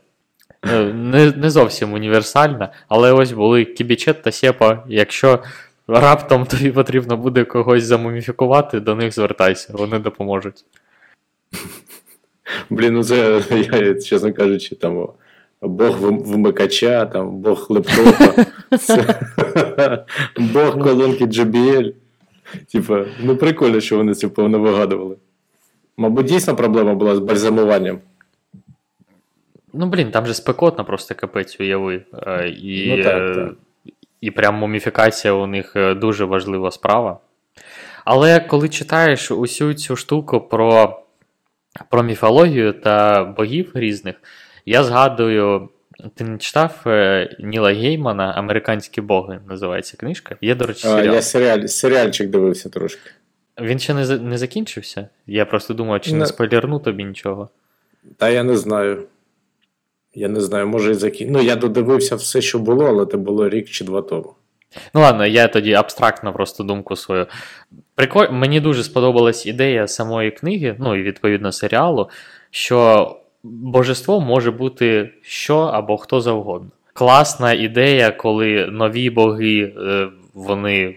Е, Не, не зовсім універсальна, але ось були кібічет та сєпа. Якщо раптом тобі потрібно буде когось замуміфікувати, до них звертайся, вони допоможуть. Блін, ну це, я, чесно кажучи, там Бог вим- вимикача, там Бог лептопа, Бог колонки JBL. Типа, ну прикольно, що вони це повно вигадували. Мабуть, дійсно проблема була з бальзамуванням. Ну, блін, там же спекотно просто капець уяви. Е, І, Ну, так, е, так. і прям муміфікація у них е, дуже важлива справа. Але коли читаєш усю цю штуку про, про міфологію та богів різних, я згадую. Ти не читав е, Ніла Геймана Американські боги називається книжка. Є, до речі, А, серіал. я серіаль, серіальчик дивився трошки. Він ще не, не закінчився. Я просто думав, чи не Не. спойлерну тобі нічого. Та я не знаю. Я не знаю, може і закін... Ну, я додивився все, що було, але це було рік чи два тому. Ну ладно, я тоді абстрактно просто думку свою. Приколь... Мені дуже сподобалась ідея самої книги, ну і відповідно серіалу, що божество може бути що або хто завгодно. Класна ідея, коли нові боги е, вони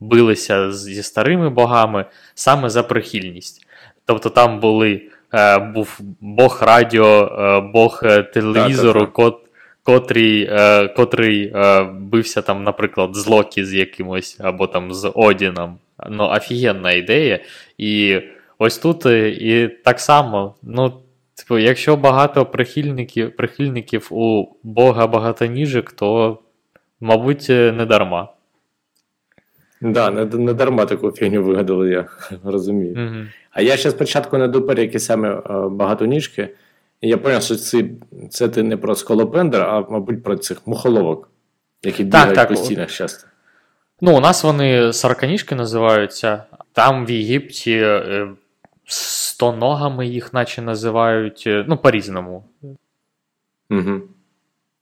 билися зі старими богами саме за прихильність. Тобто там були е, був Бог радіо, е, Бог телевізору, кот, котрий, е, котрий е, бився там, наприклад, з Локі з якимось, або там з Одіном. Ну, офігенна ідея. І ось тут е, і так само. Ну, типу, якщо багато прихильників, прихильників у Бога багатоніжок, то, мабуть, е, не дарма. Да, не, не дарма таку фігню вигадали, я розумію. Угу. А я ще спочатку не допер, які саме е, багатоніжки, і я зрозумів, що це, це ти не про скалопендер, а, мабуть, про цих мухоловок, які Так, бігають так. по стінах часто. Ну, у нас вони сороканіжки називаються. Там в Єгипті е, стоногами їх наче називають, е, ну, по-різному. Угу.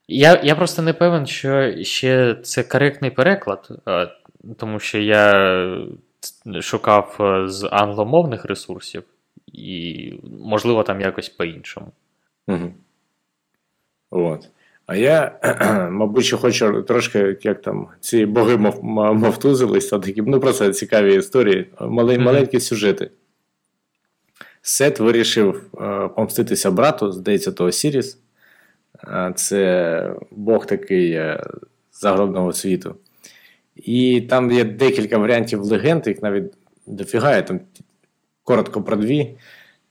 Я, я просто не певен, що ще це коректний переклад, е, тому що я шукав з англомовних ресурсів, і, можливо, там якось по-іншому. Угу. От. А я, мабуть, ще хочу трошки, як там, ці боги мов, мовтузились, та такі, ну просто цікаві історії, малень, Мгм. маленькі сюжети. Сет вирішив е, помститися брату, здається, того Сіріс. Е, Це Бог такий е, загробного світу. І там є декілька варіантів легенд, їх навіть дофіга, я там коротко про дві.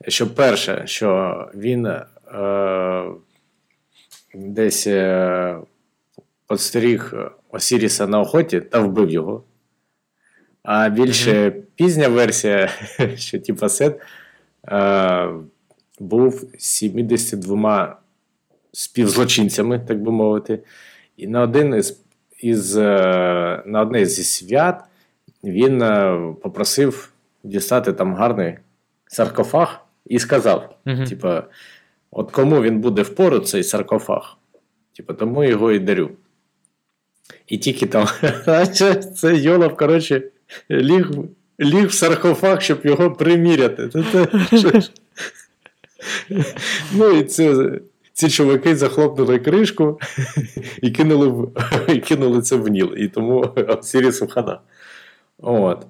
Що перше, що він е, десь е, подстеріг Осіріса на охоті та вбив його. А більше пізня версія, що типа Сет е, був 72 співзлочинцями, так би мовити. І на один із, із е, на одне зі свят він е, попросив дістати там гарний саркофаг і сказав: типа, от кому він буде впору, цей саркофаг, типа, тому його і дарю. І тільки там це- Йолов, коротше, ліг, ліг в саркофаг, щоб його приміряти. Ну і це, ці чуваки захлопнули кришку і кинули, в, і кинули це в Ніл. І тому Сірісу хана. От.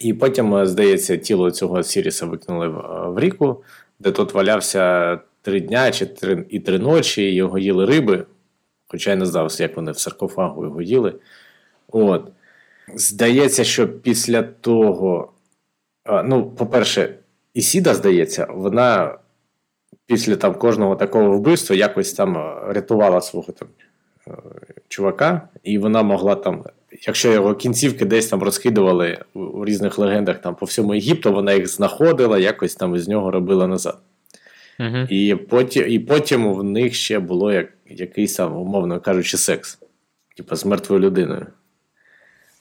І потім, здається, тіло цього Сіріса викинули в, в ріку, де тот валявся три дня чи три, і три ночі, і його їли риби. Хоча я не знав, як вони в саркофагу його їли. От. Здається, що після того. Ну, по-перше, Ісіда, здається, вона після там кожного такого вбивства якось там рятувала свого там чувака, і вона могла там, якщо його кінцівки десь там розкидували у, різних легендах там по всьому Єгипту, вона їх знаходила, якось там із нього робила назад. Угу. І потім, і потім в них ще було як, якийсь там, умовно кажучи, секс. Типа з мертвою людиною.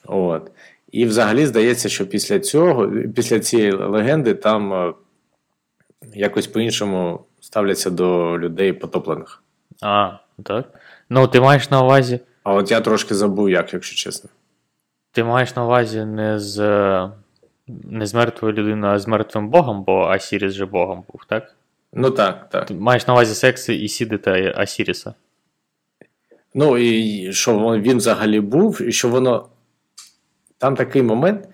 От. І взагалі здається, що після цього, після цієї легенди, там е, якось по-іншому ставляться до людей потоплених. А, так. Ну, ти маєш на увазі. А от я трошки забув, як, якщо чесно. Ти маєш на увазі не з не з мертвою людиною, а з мертвим Богом, бо Асіріс же Богом був, так? Ну так, так. Ти маєш на увазі секси Ісіди та Асіріса. Ну, і що він взагалі був, і що воно. Там такий момент,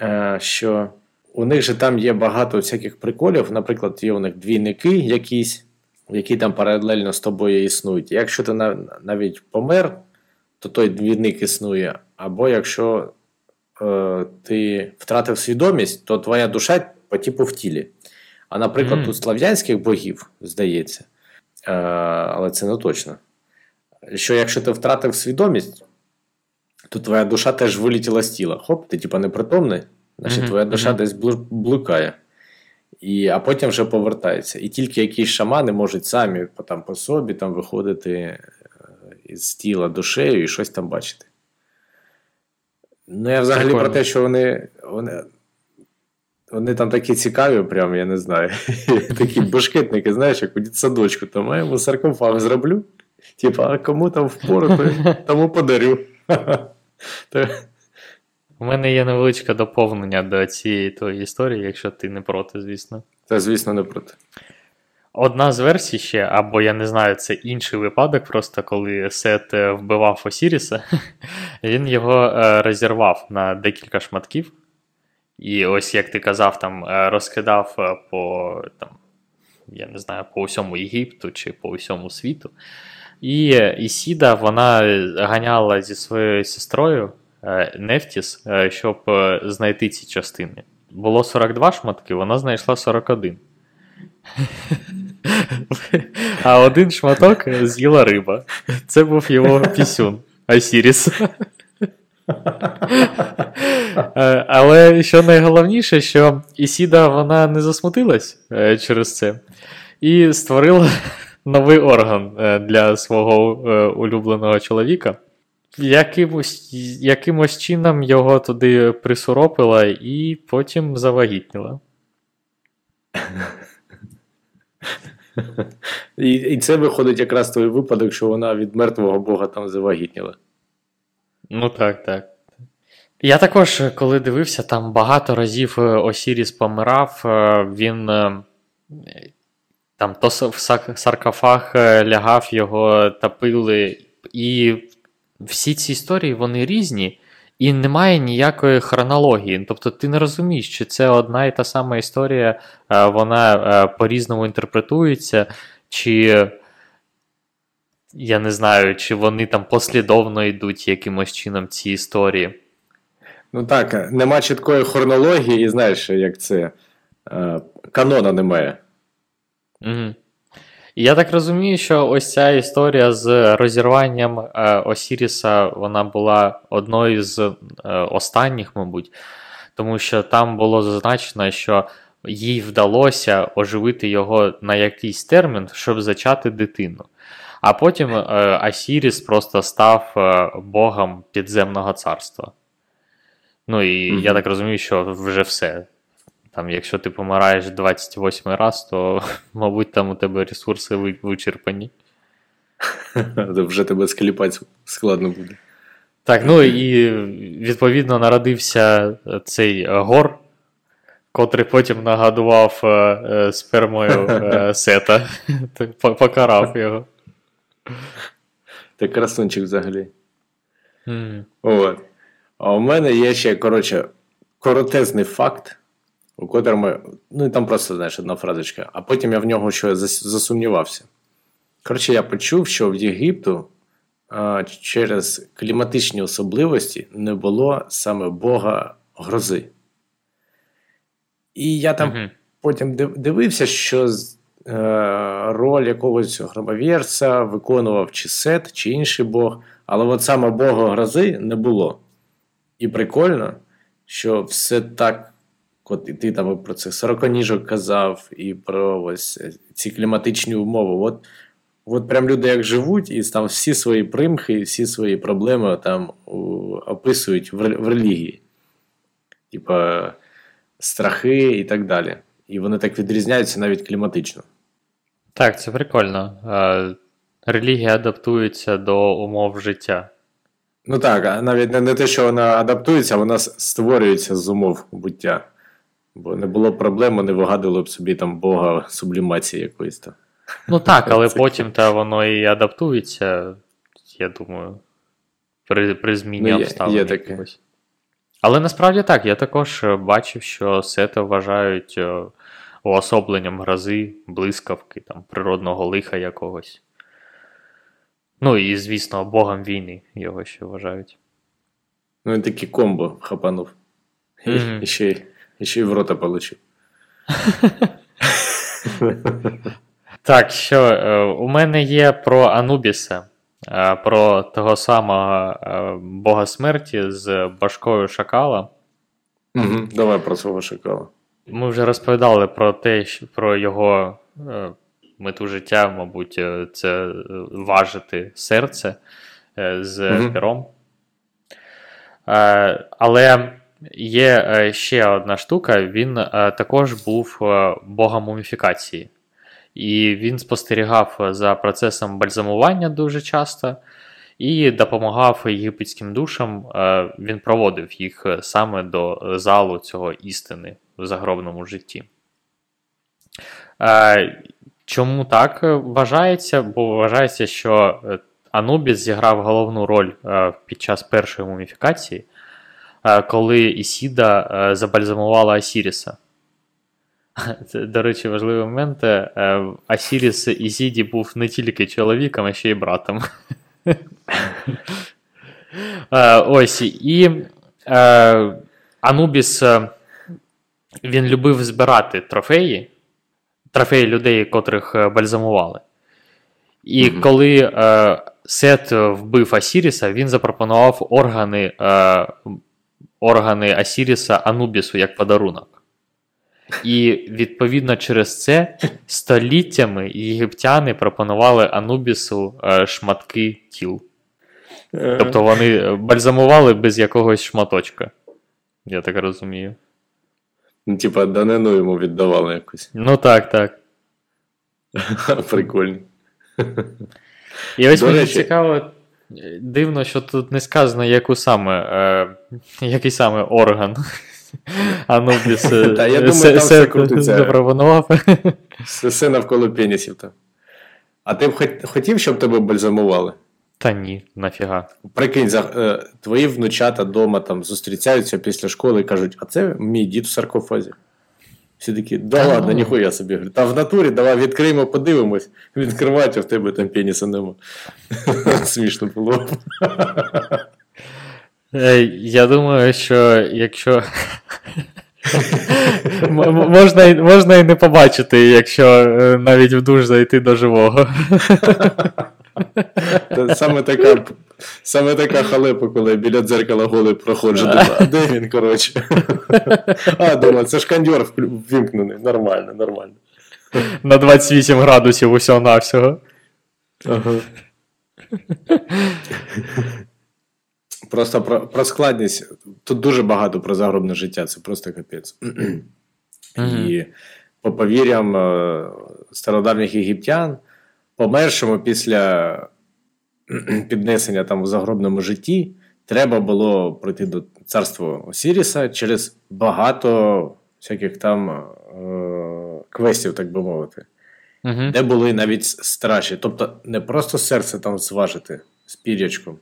е, що у них же там є багато всяких приколів. Наприклад, є у них двійники якісь, які там паралельно з тобою існують. Якщо ти навіть помер, то той двійник існує. Або якщо е, ти втратив свідомість, то твоя душа по типу в тілі. А наприклад, mm. у слав'янських богів, здається, е, але це не точно. Що якщо ти втратив свідомість, то твоя душа теж вилітіла з тіла. Хоп, ти типа непритомний, значить mm-hmm. твоя душа mm-hmm. десь блукає. І, А потім вже повертається. І тільки якісь шамани можуть самі там, по собі там, виходити е, з тіла душею і щось там бачити. Ну, я взагалі Прикольно. про те, що вони вони, вони там такі цікаві, прям, я не знаю. Такі башкетники, знаєш, як у дітсадочку, там я йому саркофаг зроблю. Типа, а кому там впору, тому подарю. У мене є невеличке доповнення до цієї твоєї історії, якщо ти не проти, звісно. Та, звісно, не проти. Одна з версій ще, або я не знаю, це інший випадок, просто коли Сет е, вбивав Осіріса, він його е, розірвав на декілька шматків. І ось, як ти казав, там е, розкидав по там, я не знаю, по усьому Єгипту чи по усьому світу. І Ісіда вона ганяла зі своєю сестрою Нефтіс, щоб знайти ці частини. Було 42 шматки, вона знайшла 41. А один шматок з'їла риба. Це був його пісюн Айсіріс. Е, але що найголовніше, що Ісіда вона не засмутилась е, через це і створила новий орган е, для свого улюбленого чоловіка. Якимось якимось чином його туди присуропила і потім завагітніла. І і це виходить якраз той випадок, що вона від мертвого Бога там завагітніла. Ну так, так. Я також, коли дивився, там багато разів е, Осіріс помирав, е, він е, там то в саркофаг лягав, його топили. І всі ці історії вони різні. І немає ніякої хронології. Тобто ти не розумієш, чи це одна і та сама історія, е, вона е, по-різному інтерпретується, чи я не знаю, чи вони там послідовно йдуть якимось чином ці історії. Ну так, нема чіткої хронології, і знаєш, як це е, канона немає. Угу. Я так розумію, що ось ця історія з розірванням е, Осіріса вона була одною з е, останніх, мабуть, тому що там було зазначено, що їй вдалося оживити його на якийсь термін, щоб зачати дитину. А потім е, Асіріс просто став богом підземного царства. Ну і mm-hmm. я так розумію, що вже все. Там, Якщо ти помираєш 28 раз, то, мабуть, там у тебе ресурси вичерпані. Вже тебе скліпати складно буде. Так, ну і відповідно народився цей гор, котрий потім нагадував е, е, спермою е, сета, покарав його. Ти красунчик взагалі. Mm. От. А у мене є ще, коротше, коротезний факт у котрому, ну і там просто, знаєш, одна фразочка, а потім я в нього ще засумнівався. Коротше, я почув, що в Єгипту а, через кліматичні особливості не було саме Бога грози. І я там uh потім дивився, що е, роль якогось громовірця виконував чи Сет, чи інший Бог, але от саме Бога грози не було. І прикольно, що все так От і ти там про цих сороконіжок казав, і про ось ці кліматичні умови. От от прям люди як живуть, і там всі свої примхи, всі свої проблеми там описують в, в релігії, типа страхи і так далі. І вони так відрізняються навіть кліматично. Так, це прикольно. Е, Релігія адаптується до умов життя. Ну так, навіть не, не те, що вона адаптується, вона створюється з умов буття. Бо не було проблем, вони вигадували б собі там Бога сублімації якоїсь там. Ну так, але потім та воно і адаптується, я думаю, при, при зміні Ну, обставин. є якихось. Але насправді так, я також е, бачив, що сета вважають е, уособленням грози, блискавки, там, природного лиха якогось. Ну і, звісно, богом війни його ще вважають. Ну він такий комбо хапанув. Мгм. і, ще, й- і ще й в рота получив. Так, що е, у мене є про Анубіса, е, про того самого е, бога смерті з башкою шакала. Угу. Давай про свого шакала. Ми вже розповідали про те, що- про його мету життя, мабуть, це важити серце з Мгм. пером. Але є е, ще одна штука: він е, також був е, богом муміфікації. І він спостерігав за процесом бальзамування дуже часто і допомагав єгипетським душам. Він проводив їх саме до залу цього істини в загробному житті. Чому так вважається? Бо вважається, що Анубіс зіграв головну роль під час першої муміфікації, коли Ісіда е, забальзамувала Асіріса. Це, до речі, важливий момент. е, Асіріс Ісіді був не тільки чоловіком, а ще й братом. Е, Ось і е, Анубіс е, він любив збирати трофеї, трофеї людей, котрих е, бальзамували. І Мгм. коли е, Сет вбив Асіріса, він запропонував органи, е, органи Асіріса Анубісу як подарунок. І відповідно через це століттями єгиптяни пропонували Анубісу е, шматки тіл. Тобто вони е, бальзамували без якогось шматочка. Я так розумію. Ну, типа, данину йому віддавали якусь. Ну так, так. Прикольно. І ось До мені речі- цікаво, е, дивно, що тут не сказано, яку саме, е, який саме орган. Анубіс е, Та, я думаю, там все крутиться. запропонував. Все, навколо пенісів там. А ти б хотів, щоб тебе бальзамували? Та ні, нафіга. Прикинь, е, твої внучата вдома там зустрічаються після школи і кажуть, а це мій дід в саркофазі. Всі такі, да Та ладно, ну. ніхуя собі. Говорю, Та в натурі давай відкриємо, подивимось. Відкривають, а в тебе там пеніса нема. Смішно було. Е, Я думаю, що якщо. Можна, можна і не побачити, якщо е, навіть в душ зайти до живого. Саме така, саме така халепа, коли біля дзеркала голий проходжу. А де він, коротше? А, думаю, це ж кондьор вклю- ввімкнений. Нормально, нормально. На 28 градусів усього-навсього. Ага. Просто про, про складність. Тут дуже багато про загробне життя, це просто капець. І по повір'ям е, стародавніх єгиптян, помершому після піднесення там у загробному житті, треба було пройти до царства Осіріса через багато всяких там е, квестів, так би мовити Угу. де були навіть страші. Тобто не просто серце там зважити з пірячком,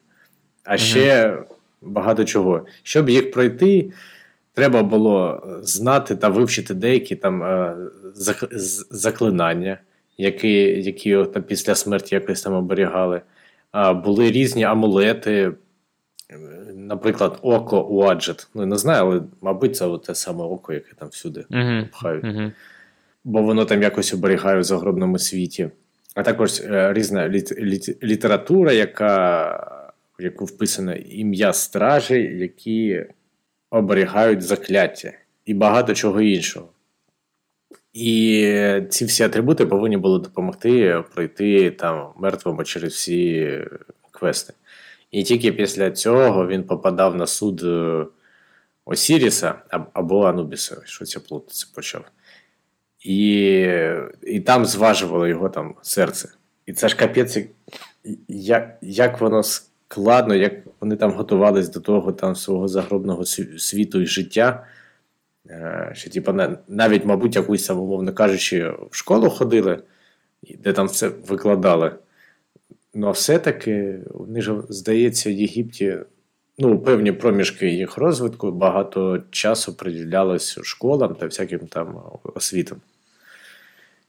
а ще багато чого. Щоб їх пройти, треба було знати та вивчити деякі там е, заклинання, які, які там після смерті якось там оберігали. Були різні амулети. е, Наприклад, око Уаджет. Ну, не знаю, але, мабуть, це те саме око, яке там всюди Угу. пхають Угу. бо воно там якось оберігає в загробному світі. А також е, різна літ, літ, література, яка, в яку вписано ім'я стражі, які оберігають закляття і багато чого іншого. І ці всі атрибути повинні були допомогти пройти там мертвому через всі квести. І тільки після цього він попадав на суд е, Осіріса або Анубіса, що це плутати почав. і і там зважувало його там серце. І це ж капець, як як воно складно, як вони там готувались до того там свого загробного світу і життя. Е, що, типу, навіть, мабуть, якусь умовно кажучи, в школу ходили, де там все викладали. Ну, а все-таки вони ж, здається, в Єгипті ну, певні проміжки їх розвитку багато часу приділялось школам та всяким там освітам.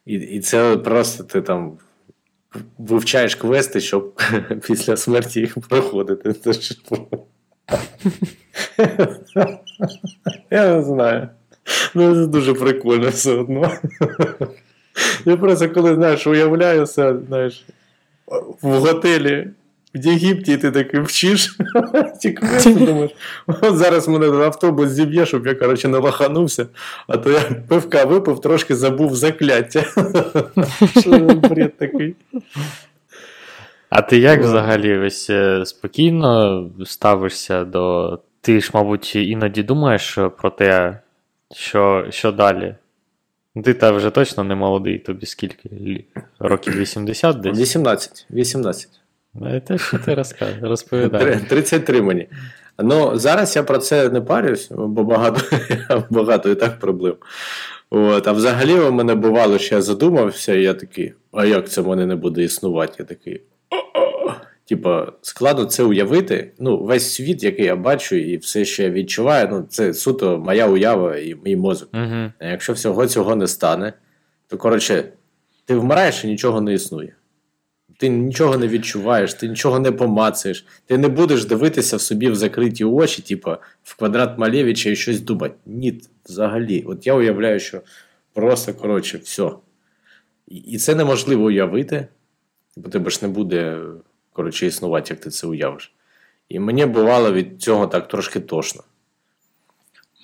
І і це просто ти там вивчаєш квести, щоб після смерті їх проходити. Це ж... Я не знаю. Ну, це дуже прикольно все одно. Я просто коли знаєш, уявляю все, знаєш, в готелі в Єгипті ти такий вчиш, ті квести, думаєш, от зараз мене автобус зіб'є, щоб я коротше, не лоханувся, а то я пивка випив, трошки забув закляття. Що бред такий? А ти як взагалі ось е, спокійно ставишся до. Ти ж, мабуть, іноді думаєш про те, що що далі? Ти та вже точно не молодий, тобі скільки? Років 80 десь? 18. 18. Ну, те, що ти розповідаєш. 33 мені. Ну, зараз я про це не парюсь, бо багато багато і так проблем. От, А взагалі у мене бувало, що я задумався, і я такий, а як це в мене не буде існувати? Я такий. Типа, складно це уявити. Ну, весь світ, який я бачу, і все, що я відчуваю, ну, це суто моя уява і мій мозок. Uh-huh. А якщо всього цього не стане, то коротше, ти вмираєш і нічого не існує. Ти нічого не відчуваєш, ти нічого не помацаєш, ти не будеш дивитися в собі в закриті очі, типу, в квадрат Малєвича і щось думати. Ні, взагалі. От я уявляю, що просто, коротше, все. І, це неможливо уявити, бо тебе ж не буде коротше, існувати, як ти це уявиш. І мені бувало від цього так трошки тошно.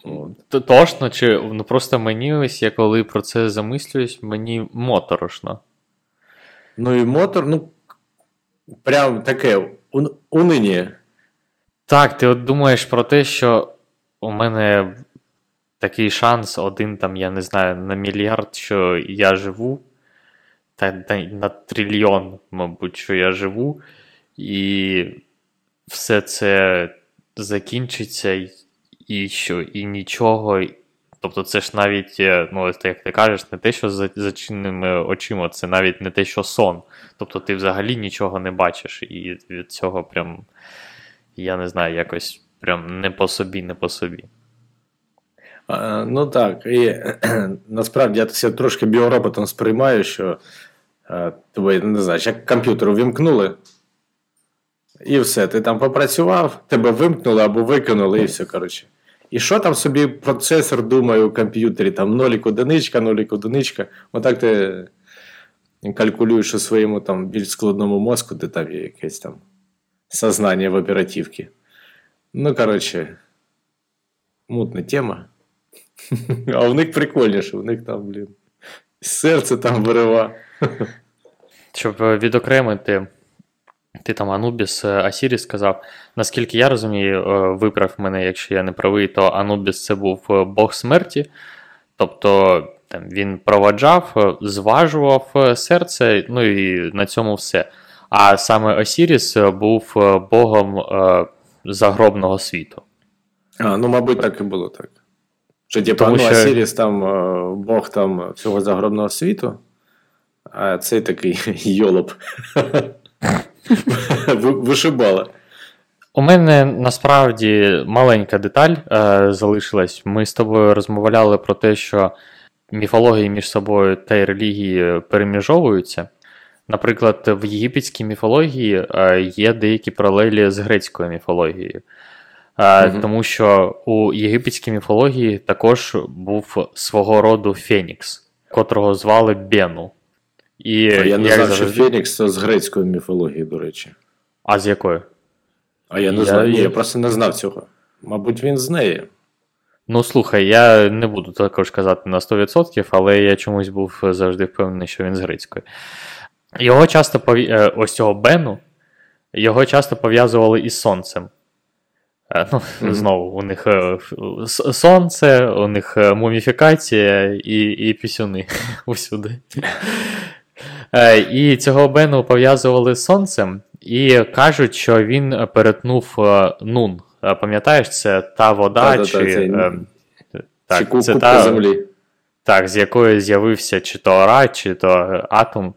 От. Тошно, чи ну просто мені ось я коли про це замислююсь, мені моторошно. Ну і мотор, ну, прям таке унині. Так, ти от думаєш про те, що у мене такий шанс, один там, я не знаю, на мільярд, що я живу, та на трильйон, мабуть, що я живу, і все це закінчиться, і що, і нічого. Тобто, це ж навіть, е, ну, як ти кажеш, не те, що за зачиненими очима, це навіть не те, що сон. Тобто ти взагалі нічого не бачиш, і від цього прям, я не знаю, якось прям не по собі, не по собі. Ну так. І насправді я це трошки біороботом сприймаю, що тебе, не знаю, як комп'ютер увімкнули, і все, ти там попрацював, тебе вимкнули або викинули, і все, коротше. І що там собі процесор думає у комп'ютері? Там нолік одиничка, нолік одиничка. Отак ти калькулюєш у своєму там більш складному мозку, де там є якесь там сознання в оперативці. Ну, коротше, мутна тема. А у них прикольніше, у них там, блін, серце там вирива. Щоб відокремити ти там Анубіс е, Асіріс сказав. Наскільки я розумію, е, виправ мене, якщо я не правий, то Анубіс це був е, Бог смерті. Тобто там, він проваджав, зважував серце, ну і на цьому все. А саме Осіріс був богом загробного світу. А, Ну, мабуть, так і було так. Що, типу, ну, що... Осіріс там Бог там всього загробного світу, а цей такий йолоп. Вишибала. У мене насправді маленька деталь е, залишилась. Ми з тобою розмовляли про те, що міфології між собою та й релігії переміжовуються. Наприклад, в єгипетській міфології е, є деякі паралелі з грецькою міфологією. Е, угу. Тому що у єгипетській міфології також був свого роду Фенікс, котрого звали Бену. І а Я не знав, завжди... що Фенікс з грецької міфології, до речі. А з якої? А я не я... знав. Ні, я просто не знав цього. Мабуть, він з неї. Ну, слухай, я не буду також казати на 100%, але я чомусь був завжди впевнений, що він з грецької. Його часто пов'я... Е, ось цього Бену, його часто пов'язували із сонцем. Е, ну, Знову, у них е, сонце, у них муміфікація і і пісюни усюди. І цього Бену пов'язували з сонцем, і кажуть, що він перетнув нун. Пам'ятаєш, це та вода, та, чи. Та, так, чи це та, землі. Так, з якої з'явився чи то ра, чи то атом.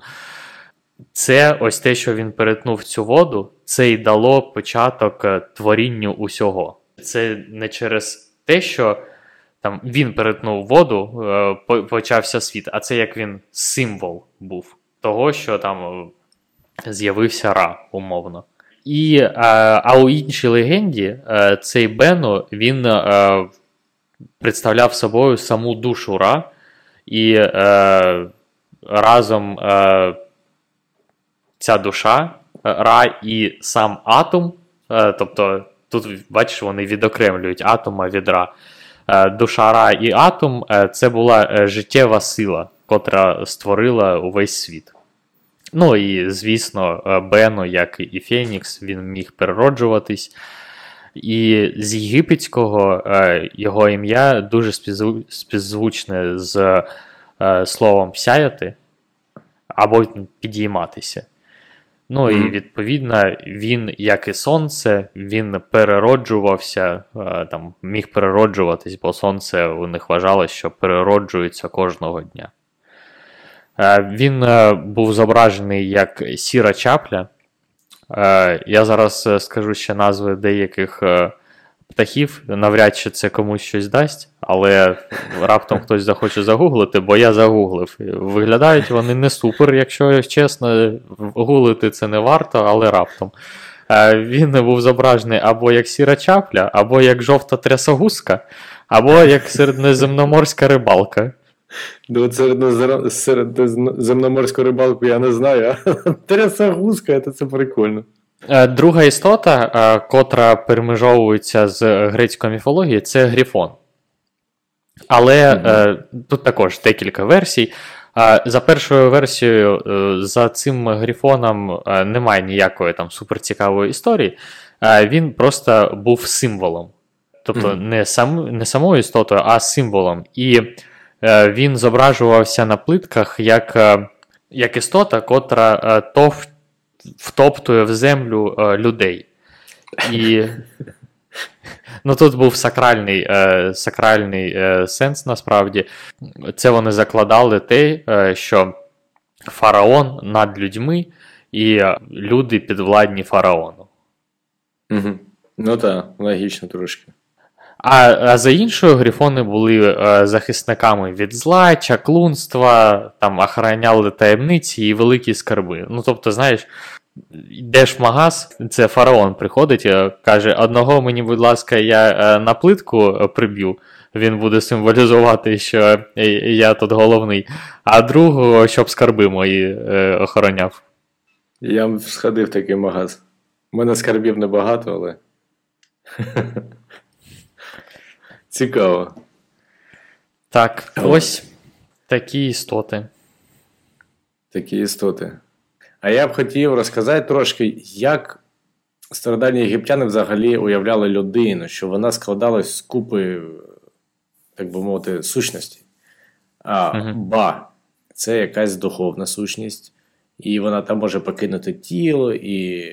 Це ось те, що він перетнув цю воду, це й дало початок е, творінню усього. Це не через те, що там він перетнув воду, е, почався світ, а це як він символ був того, що там е, з'явився Ра, умовно. І, А а у іншій легенді цей Бено він представляв собою саму душу Ра, і разом ця душа, е, Ра і сам атом. Е, тобто тут, бачиш, вони відокремлюють атома від Ра. Е, душа Ра і атом це була життєва сила, котра створила увесь світ. Ну і, звісно, Бено, як і Фенікс, він міг перероджуватись. І з єгипетського його ім'я дуже співзвучне з словом сяяти або підійматися. Ну і відповідно він, як і сонце, він перероджувався, е, там міг перероджуватись, бо сонце у них вважало, що перероджується кожного дня. Е, він е, був зображений як сіра чапля. Я зараз скажу ще назви деяких птахів. Навряд чи це комусь щось дасть, але раптом хтось захоче загуглити, бо я загуглив. Виглядають вони не супер, якщо чесно, гуглити це не варто, але раптом. Е, він був зображений або як сіра чапля, або як жовта трясогузка, або як середньоземноморська рибалка. Ну, рибалку я не знаю, а трясогузка це прикольно. Е, друга істота, е, котра перемежовується з грецької міфології, це Грифон. Але mm-hmm. тут також декілька версій. За першою версією, за цим грифоном немає ніякої там суперцікавої історії. Він просто був символом. Тобто mm-hmm. не сам, не самою істотою, а символом. І він зображувався на плитках як як істота, котра тов, втоптує в землю е, людей. І ну, тут був сакральний е, сакральний е, сенс насправді. Це вони закладали те, е, що фараон над людьми, і люди підвладні фараону. Угу. Ну так, логічно трошки. А а за іншою, грифони були е, захисниками від зла, чаклунства, там охороняли таємниці і великі скарби. Ну, тобто, знаєш, йдеш в магаз, це фараон приходить, е, каже: одного мені, будь ласка, я е, на плитку е, приб'ю. Він буде символізувати, що я тут головний, а другого, щоб скарби мої охороняв. Я сходив такий магаз. У мене скарбів небагато, але. Цікаво. Так, ось такі істоти. Такі істоти. А я б хотів розказати трошки, як стародавні єгиптяни взагалі уявляли людину, що вона складалась з купи, так би мовити, сущності. А uh-huh. ба, це якась духовна сущність, і вона там може покинути тіло і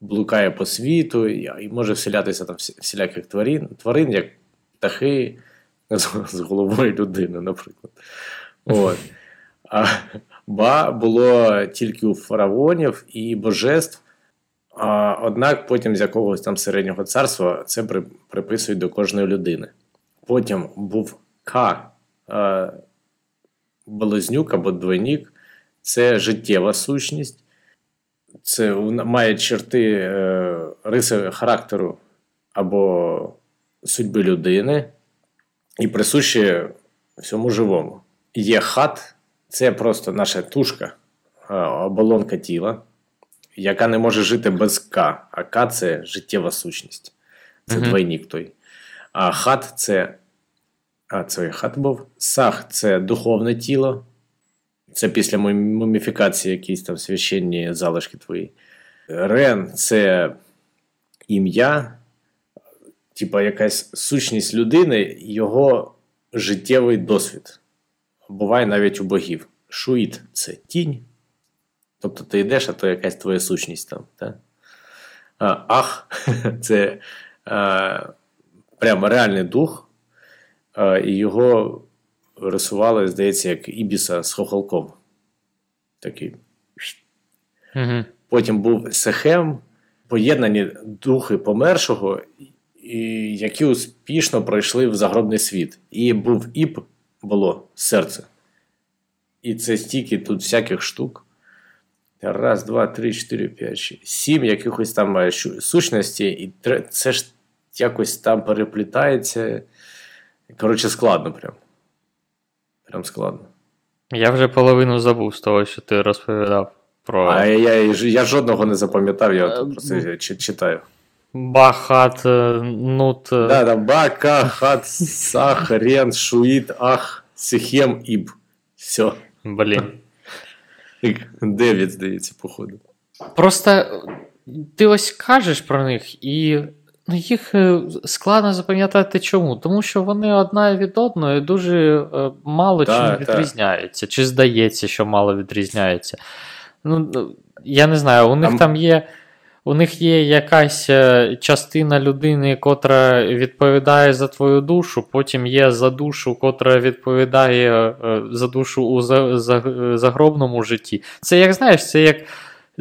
блукає по світу, і може вселятися там всіляких тварин, тварин, як птахи з головою людини, наприклад. От. А, Ба було тільки у фараонів і божеств. А, Однак потім з якогось там середнього царства це при, приписують до кожної людини. Потім був К, а, Белезнюк або двойник це життєва сущність, це має черти е, риси характеру або судьби людини і присущі всьому живому. Є хат. Це просто наша тушка, оболонка тіла, яка не може жити без К. А К це життєва сущність. Це uh двойник той. А хат це. А, це хат був. Сах це духовне тіло. Це після муміфікації якісь там священні залишки твої. Рен це ім'я. Типа, якась сущність людини, його життєвий досвід. Буває навіть у богів. Шуїт це тінь. Тобто ти йдеш, а то якась твоя сущність там. Так? А, Ах, це а, прямо реальний дух, а, і його рисували, здається, як Ібіса з хохолком. Такий. Угу. Потім був Сехем, поєднані духи помершого, які успішно пройшли в загробний світ. І був Іп, було серце. І це стільки тут всяких штук. Раз, два, три, чотири, п'ять, шість, сім якихось там е, сущностей, і це ж якось там переплітається. Коротше, складно прям. Прям складно. Я вже половину забув з того, що ти розповідав про А я, я, я жодного не запам'ятав, я Е, просто читаю. Бахат, е, Нут. е, Да, да, Бака, Хат, Сах, Рен, Шуїт, Ах, Сихем, Іб. Все. Блін. Дев'ять, здається, походу. Просто ти ось кажеш про них, і ну, їх е, складно запам'ятати чому? Тому що вони одна від одної дуже е, мало Так, чим відрізняються, чи здається, що мало відрізняються. Ну, ну, я не знаю, у них Там- там є. У них є якась е, частина людини, котра відповідає за твою душу, потім є за душу, котра відповідає е, за душу у за, за, загробному житті. Це як знаєш, це як,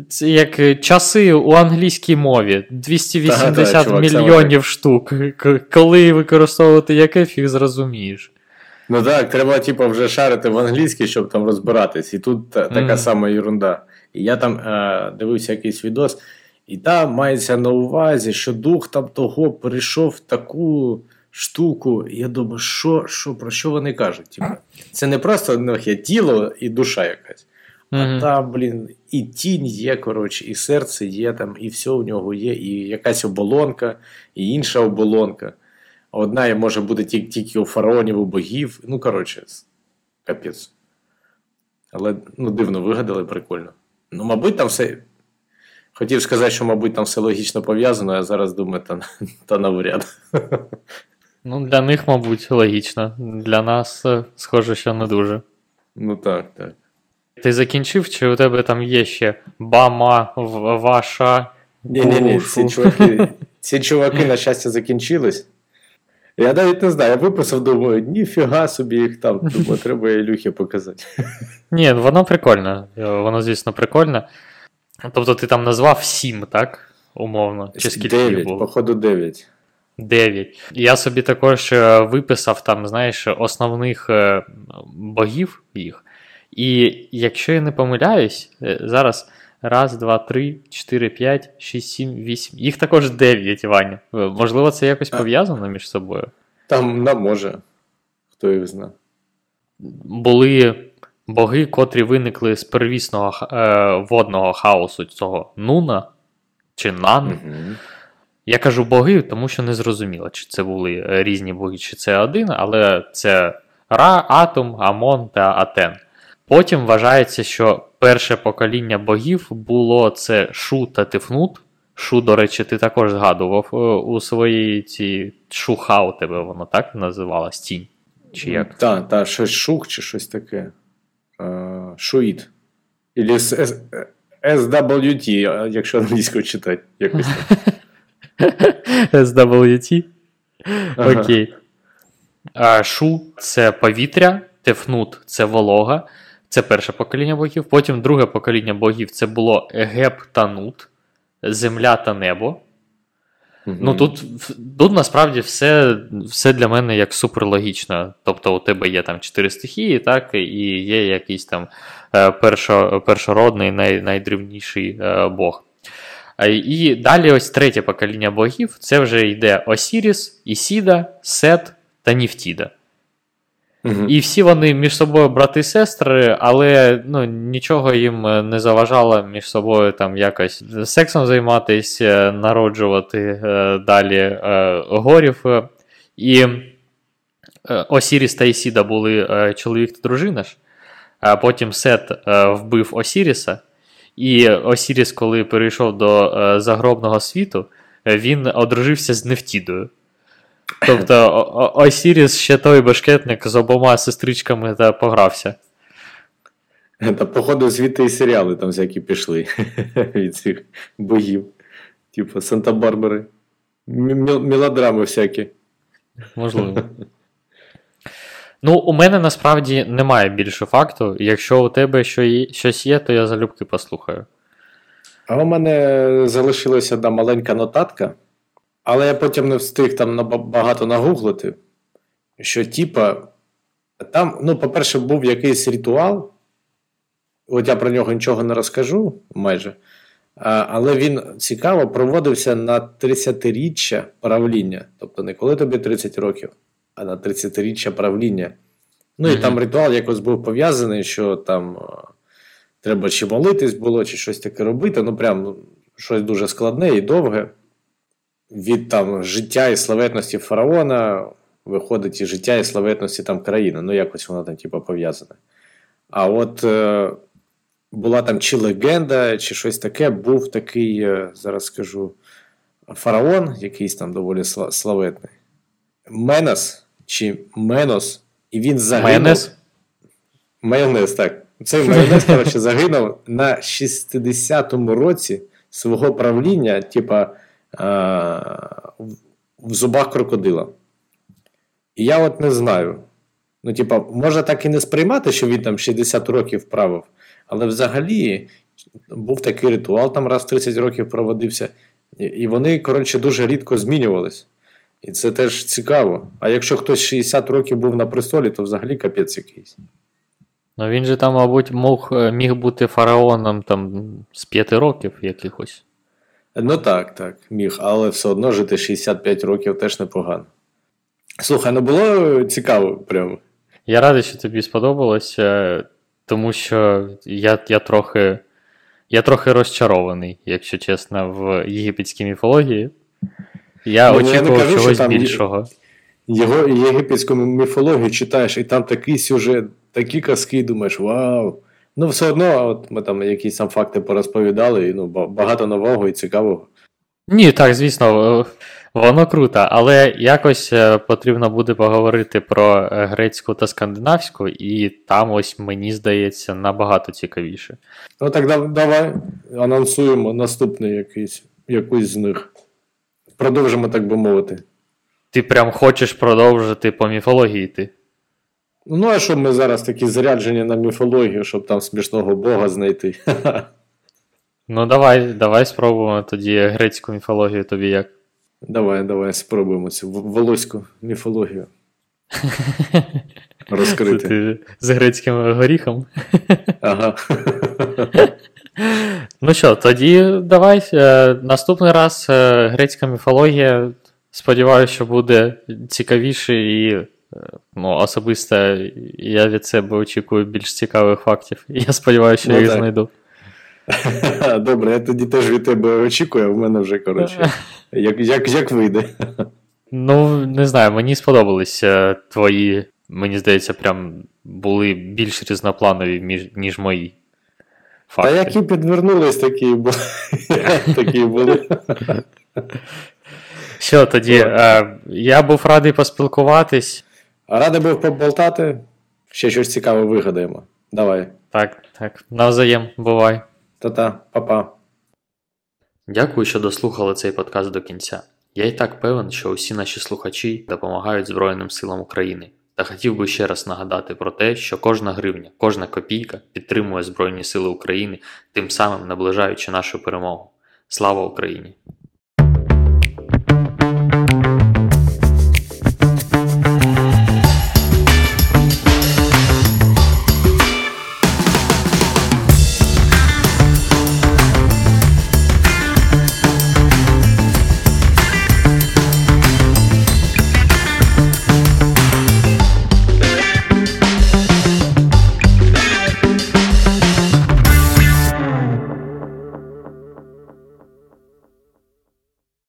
це як е, часи у англійській мові 280 Та-та, чувак, мільйонів штук. Коли використовувати яке, фіг зрозумієш. Ну так, треба, типу, вже шарити в англійській, щоб там розбиратись. І тут та- така Мгм. сама ерунда. І я там е, дивився якийсь відос, і там мається на увазі, що дух там того перейшов в таку штуку. І я думаю, що, що, про що вони кажуть? Типу, це не просто ну, є тіло і душа якась. А Мгм. там, блін, і тінь є, коротше, і серце є там, і все у нього є, і якась оболонка, і інша оболонка. Одна може бути тільки, тільки у фараонів, у богів. Ну, коротше, капець. Але ну, дивно вигадали, прикольно. Ну, мабуть, там все. Хотів сказати, що, мабуть, там все логічно пов'язано, а зараз думаю, та, та навряд. Ну, для них, мабуть, логічно. Для нас, е, схоже, що не дуже. Ну так, так. Ти закінчив, чи у тебе там є ще Бама, Ваша? Ні, ні, ні, ці чуваки, ці чуваки, на щастя, закінчились. Я навіть не знаю, я виписав, думаю, ніфіга собі їх там, думаю, треба Ілюхі показати. Ні, воно прикольне. Е, Воно, звісно, прикольне. Тобто ти там назвав сім, так? Умовно. Чи скільки їх Дев'ять, було? походу, дев'ять. 9. Я собі також е, виписав там, знаєш, основних е, богів їх. І якщо я не помиляюсь, е, зараз раз, два, три, чотири, п'ять, шість, сім, вісім. Їх також 9, Ваня. Можливо, це якось пов'язано між собою. Там на може. Хто їх знає. Були боги, котрі виникли з первісного е, водного хаосу цього Нуна чи Нан. Угу. Я кажу боги, тому що не зрозуміло, чи це були е, різні боги, чи це один, але це Ра, Атом, Амон та Атен. Потім вважається, що перше покоління богів було це Шу та Тифнут. Шу, до речі, ти також згадував е, у своїй цій Шуха тебе воно так називалось тінь. Чи як? Так, та, щось шук чи щось таке. Е, Шуїт. Ілі SWT, якщо англійською читати. Якось так. SWT? Окей. Шу це повітря, Тефнут це волога. Це перше покоління богів. Потім друге покоління богів це було Геб та Нут, земля та небо. Мгм. Ну тут, тут насправді все, все для мене як суперлогічно. Тобто у тебе є там чотири стихії, так, і є якийсь там е, першо, першородний, най, найдрівніший е, бог. І далі ось третє покоління богів це вже йде Осіріс, Ісіда, Сет та Нефтіда. І всі вони між собою брати і сестри, але ну, нічого їм е, не заважало між собою там якось сексом займатися, народжувати е, далі е, горів. Е, І е, Осіріс та Ісіда були е, чоловік та дружина ж, а потім Сет е, вбив Осіріса. І Осіріс, коли перейшов до е, загробного світу, е, він одружився з Нефтідою. Тобто Осіріс ще той башкетник з обома сестричками та погрався. Та, походу, звідти і серіали там всякі пішли від цих богів. Типу Санта-Барбари. М- мел- Мелодрами всякі. Можливо. Ну, у мене насправді немає більше факту. Якщо у тебе щось є, то я залюбки послухаю. А у мене залишилася одна маленька нотатка, але я потім не встиг там багато нагуглити. Що, типа, там, ну, по-перше, був якийсь ритуал. От я про нього нічого не розкажу майже. Але він цікаво проводився на 30-річчя правління. Тобто не коли тобі 30 років, а на 30-річчя правління. Ну і Мгм. там ритуал якось був пов'язаний, що там треба чи молитись було, чи щось таке робити. Ну, прям щось дуже складне і довге. Від там життя і славетності фараона виходить і життя і славетності там країни. Ну, якось воно там, типу, пов'язане. А от е, була там чи легенда, чи щось таке, був такий, е, зараз скажу, фараон, якийсь там доволі славетний. Менос чи Менос, і він загинув. Майонез? Майонез, так. Цей майонез, коротше, загинув на 60-му році свого правління, типа, в- зубах крокодила. І я от не знаю. Ну, типа, може так і не сприймати, що він там 60 років правив, але взагалі був такий ритуал, там раз в 30 років проводився, і- вони, коротше, дуже рідко змінювались. І це теж цікаво. А якщо хтось 60 років був на престолі, то взагалі капець якийсь. Ну він же там, мабуть, мог, е, міг бути фараоном там з п'яти років якихось. Ну так, так, міг, але все одно жити 65 років теж непогано. Слухай, ну було цікаво прямо. Я радий, що тобі сподобалось, е, тому що я, я трохи. Я трохи розчарований, якщо чесно, в єгипетській міфології. Я Ну, я не кажу, що чогось там більшого. Його єгипетську міфологію читаєш, і там такий сюжет, такі казки, думаєш, вау. Ну, все одно, от ми там якісь там факти порозповідали, і ну, багато нового і цікавого. Ні, так, звісно, е, воно круто, але якось е, потрібно буде поговорити про е, грецьку та скандинавську, і там ось мені здається набагато цікавіше. Ну так давай анонсуємо наступний якийсь, якусь з них. Продовжимо, так би мовити. Ти прям хочеш продовжити по міфології йти? Ну, а що ми зараз такі заряджені на міфологію, щоб там смішного Бога знайти? Ну, давай, давай спробуємо тоді грецьку міфологію тобі як. Давай, давай спробуємо цю волоську міфологію розкрити. Ти з грецьким горіхом. Ага. Ну що, тоді давай. е, Наступний раз е, грецька міфологія. Сподіваюся, що буде цікавіше і. Ну, особисто я від себе очікую більш цікавих фактів. Я сподіваюся, що Ну, я їх так. знайду. Добре, я тоді теж від тебе очікую, а в мене вже, коротше, як, як, як вийде. Ну, не знаю, мені сподобались е, твої, мені здається, прям були більш різнопланові, ніж мої. Та Факти. які підвернулись, такі були. такі були. Що тоді? Е, я був радий поспілкуватись. Радий був поболтати. Ще щось цікаве вигадаємо. Давай. Так, так, навзаєм, бувай. Та-та, па-па. Дякую, що дослухали цей подкаст до кінця. Я і так певен, що усі наші слухачі допомагають Збройним силам України. Та хотів би ще раз нагадати про те, що кожна гривня, кожна копійка підтримує Збройні Сили України, тим самим наближаючи нашу перемогу. Слава Україні!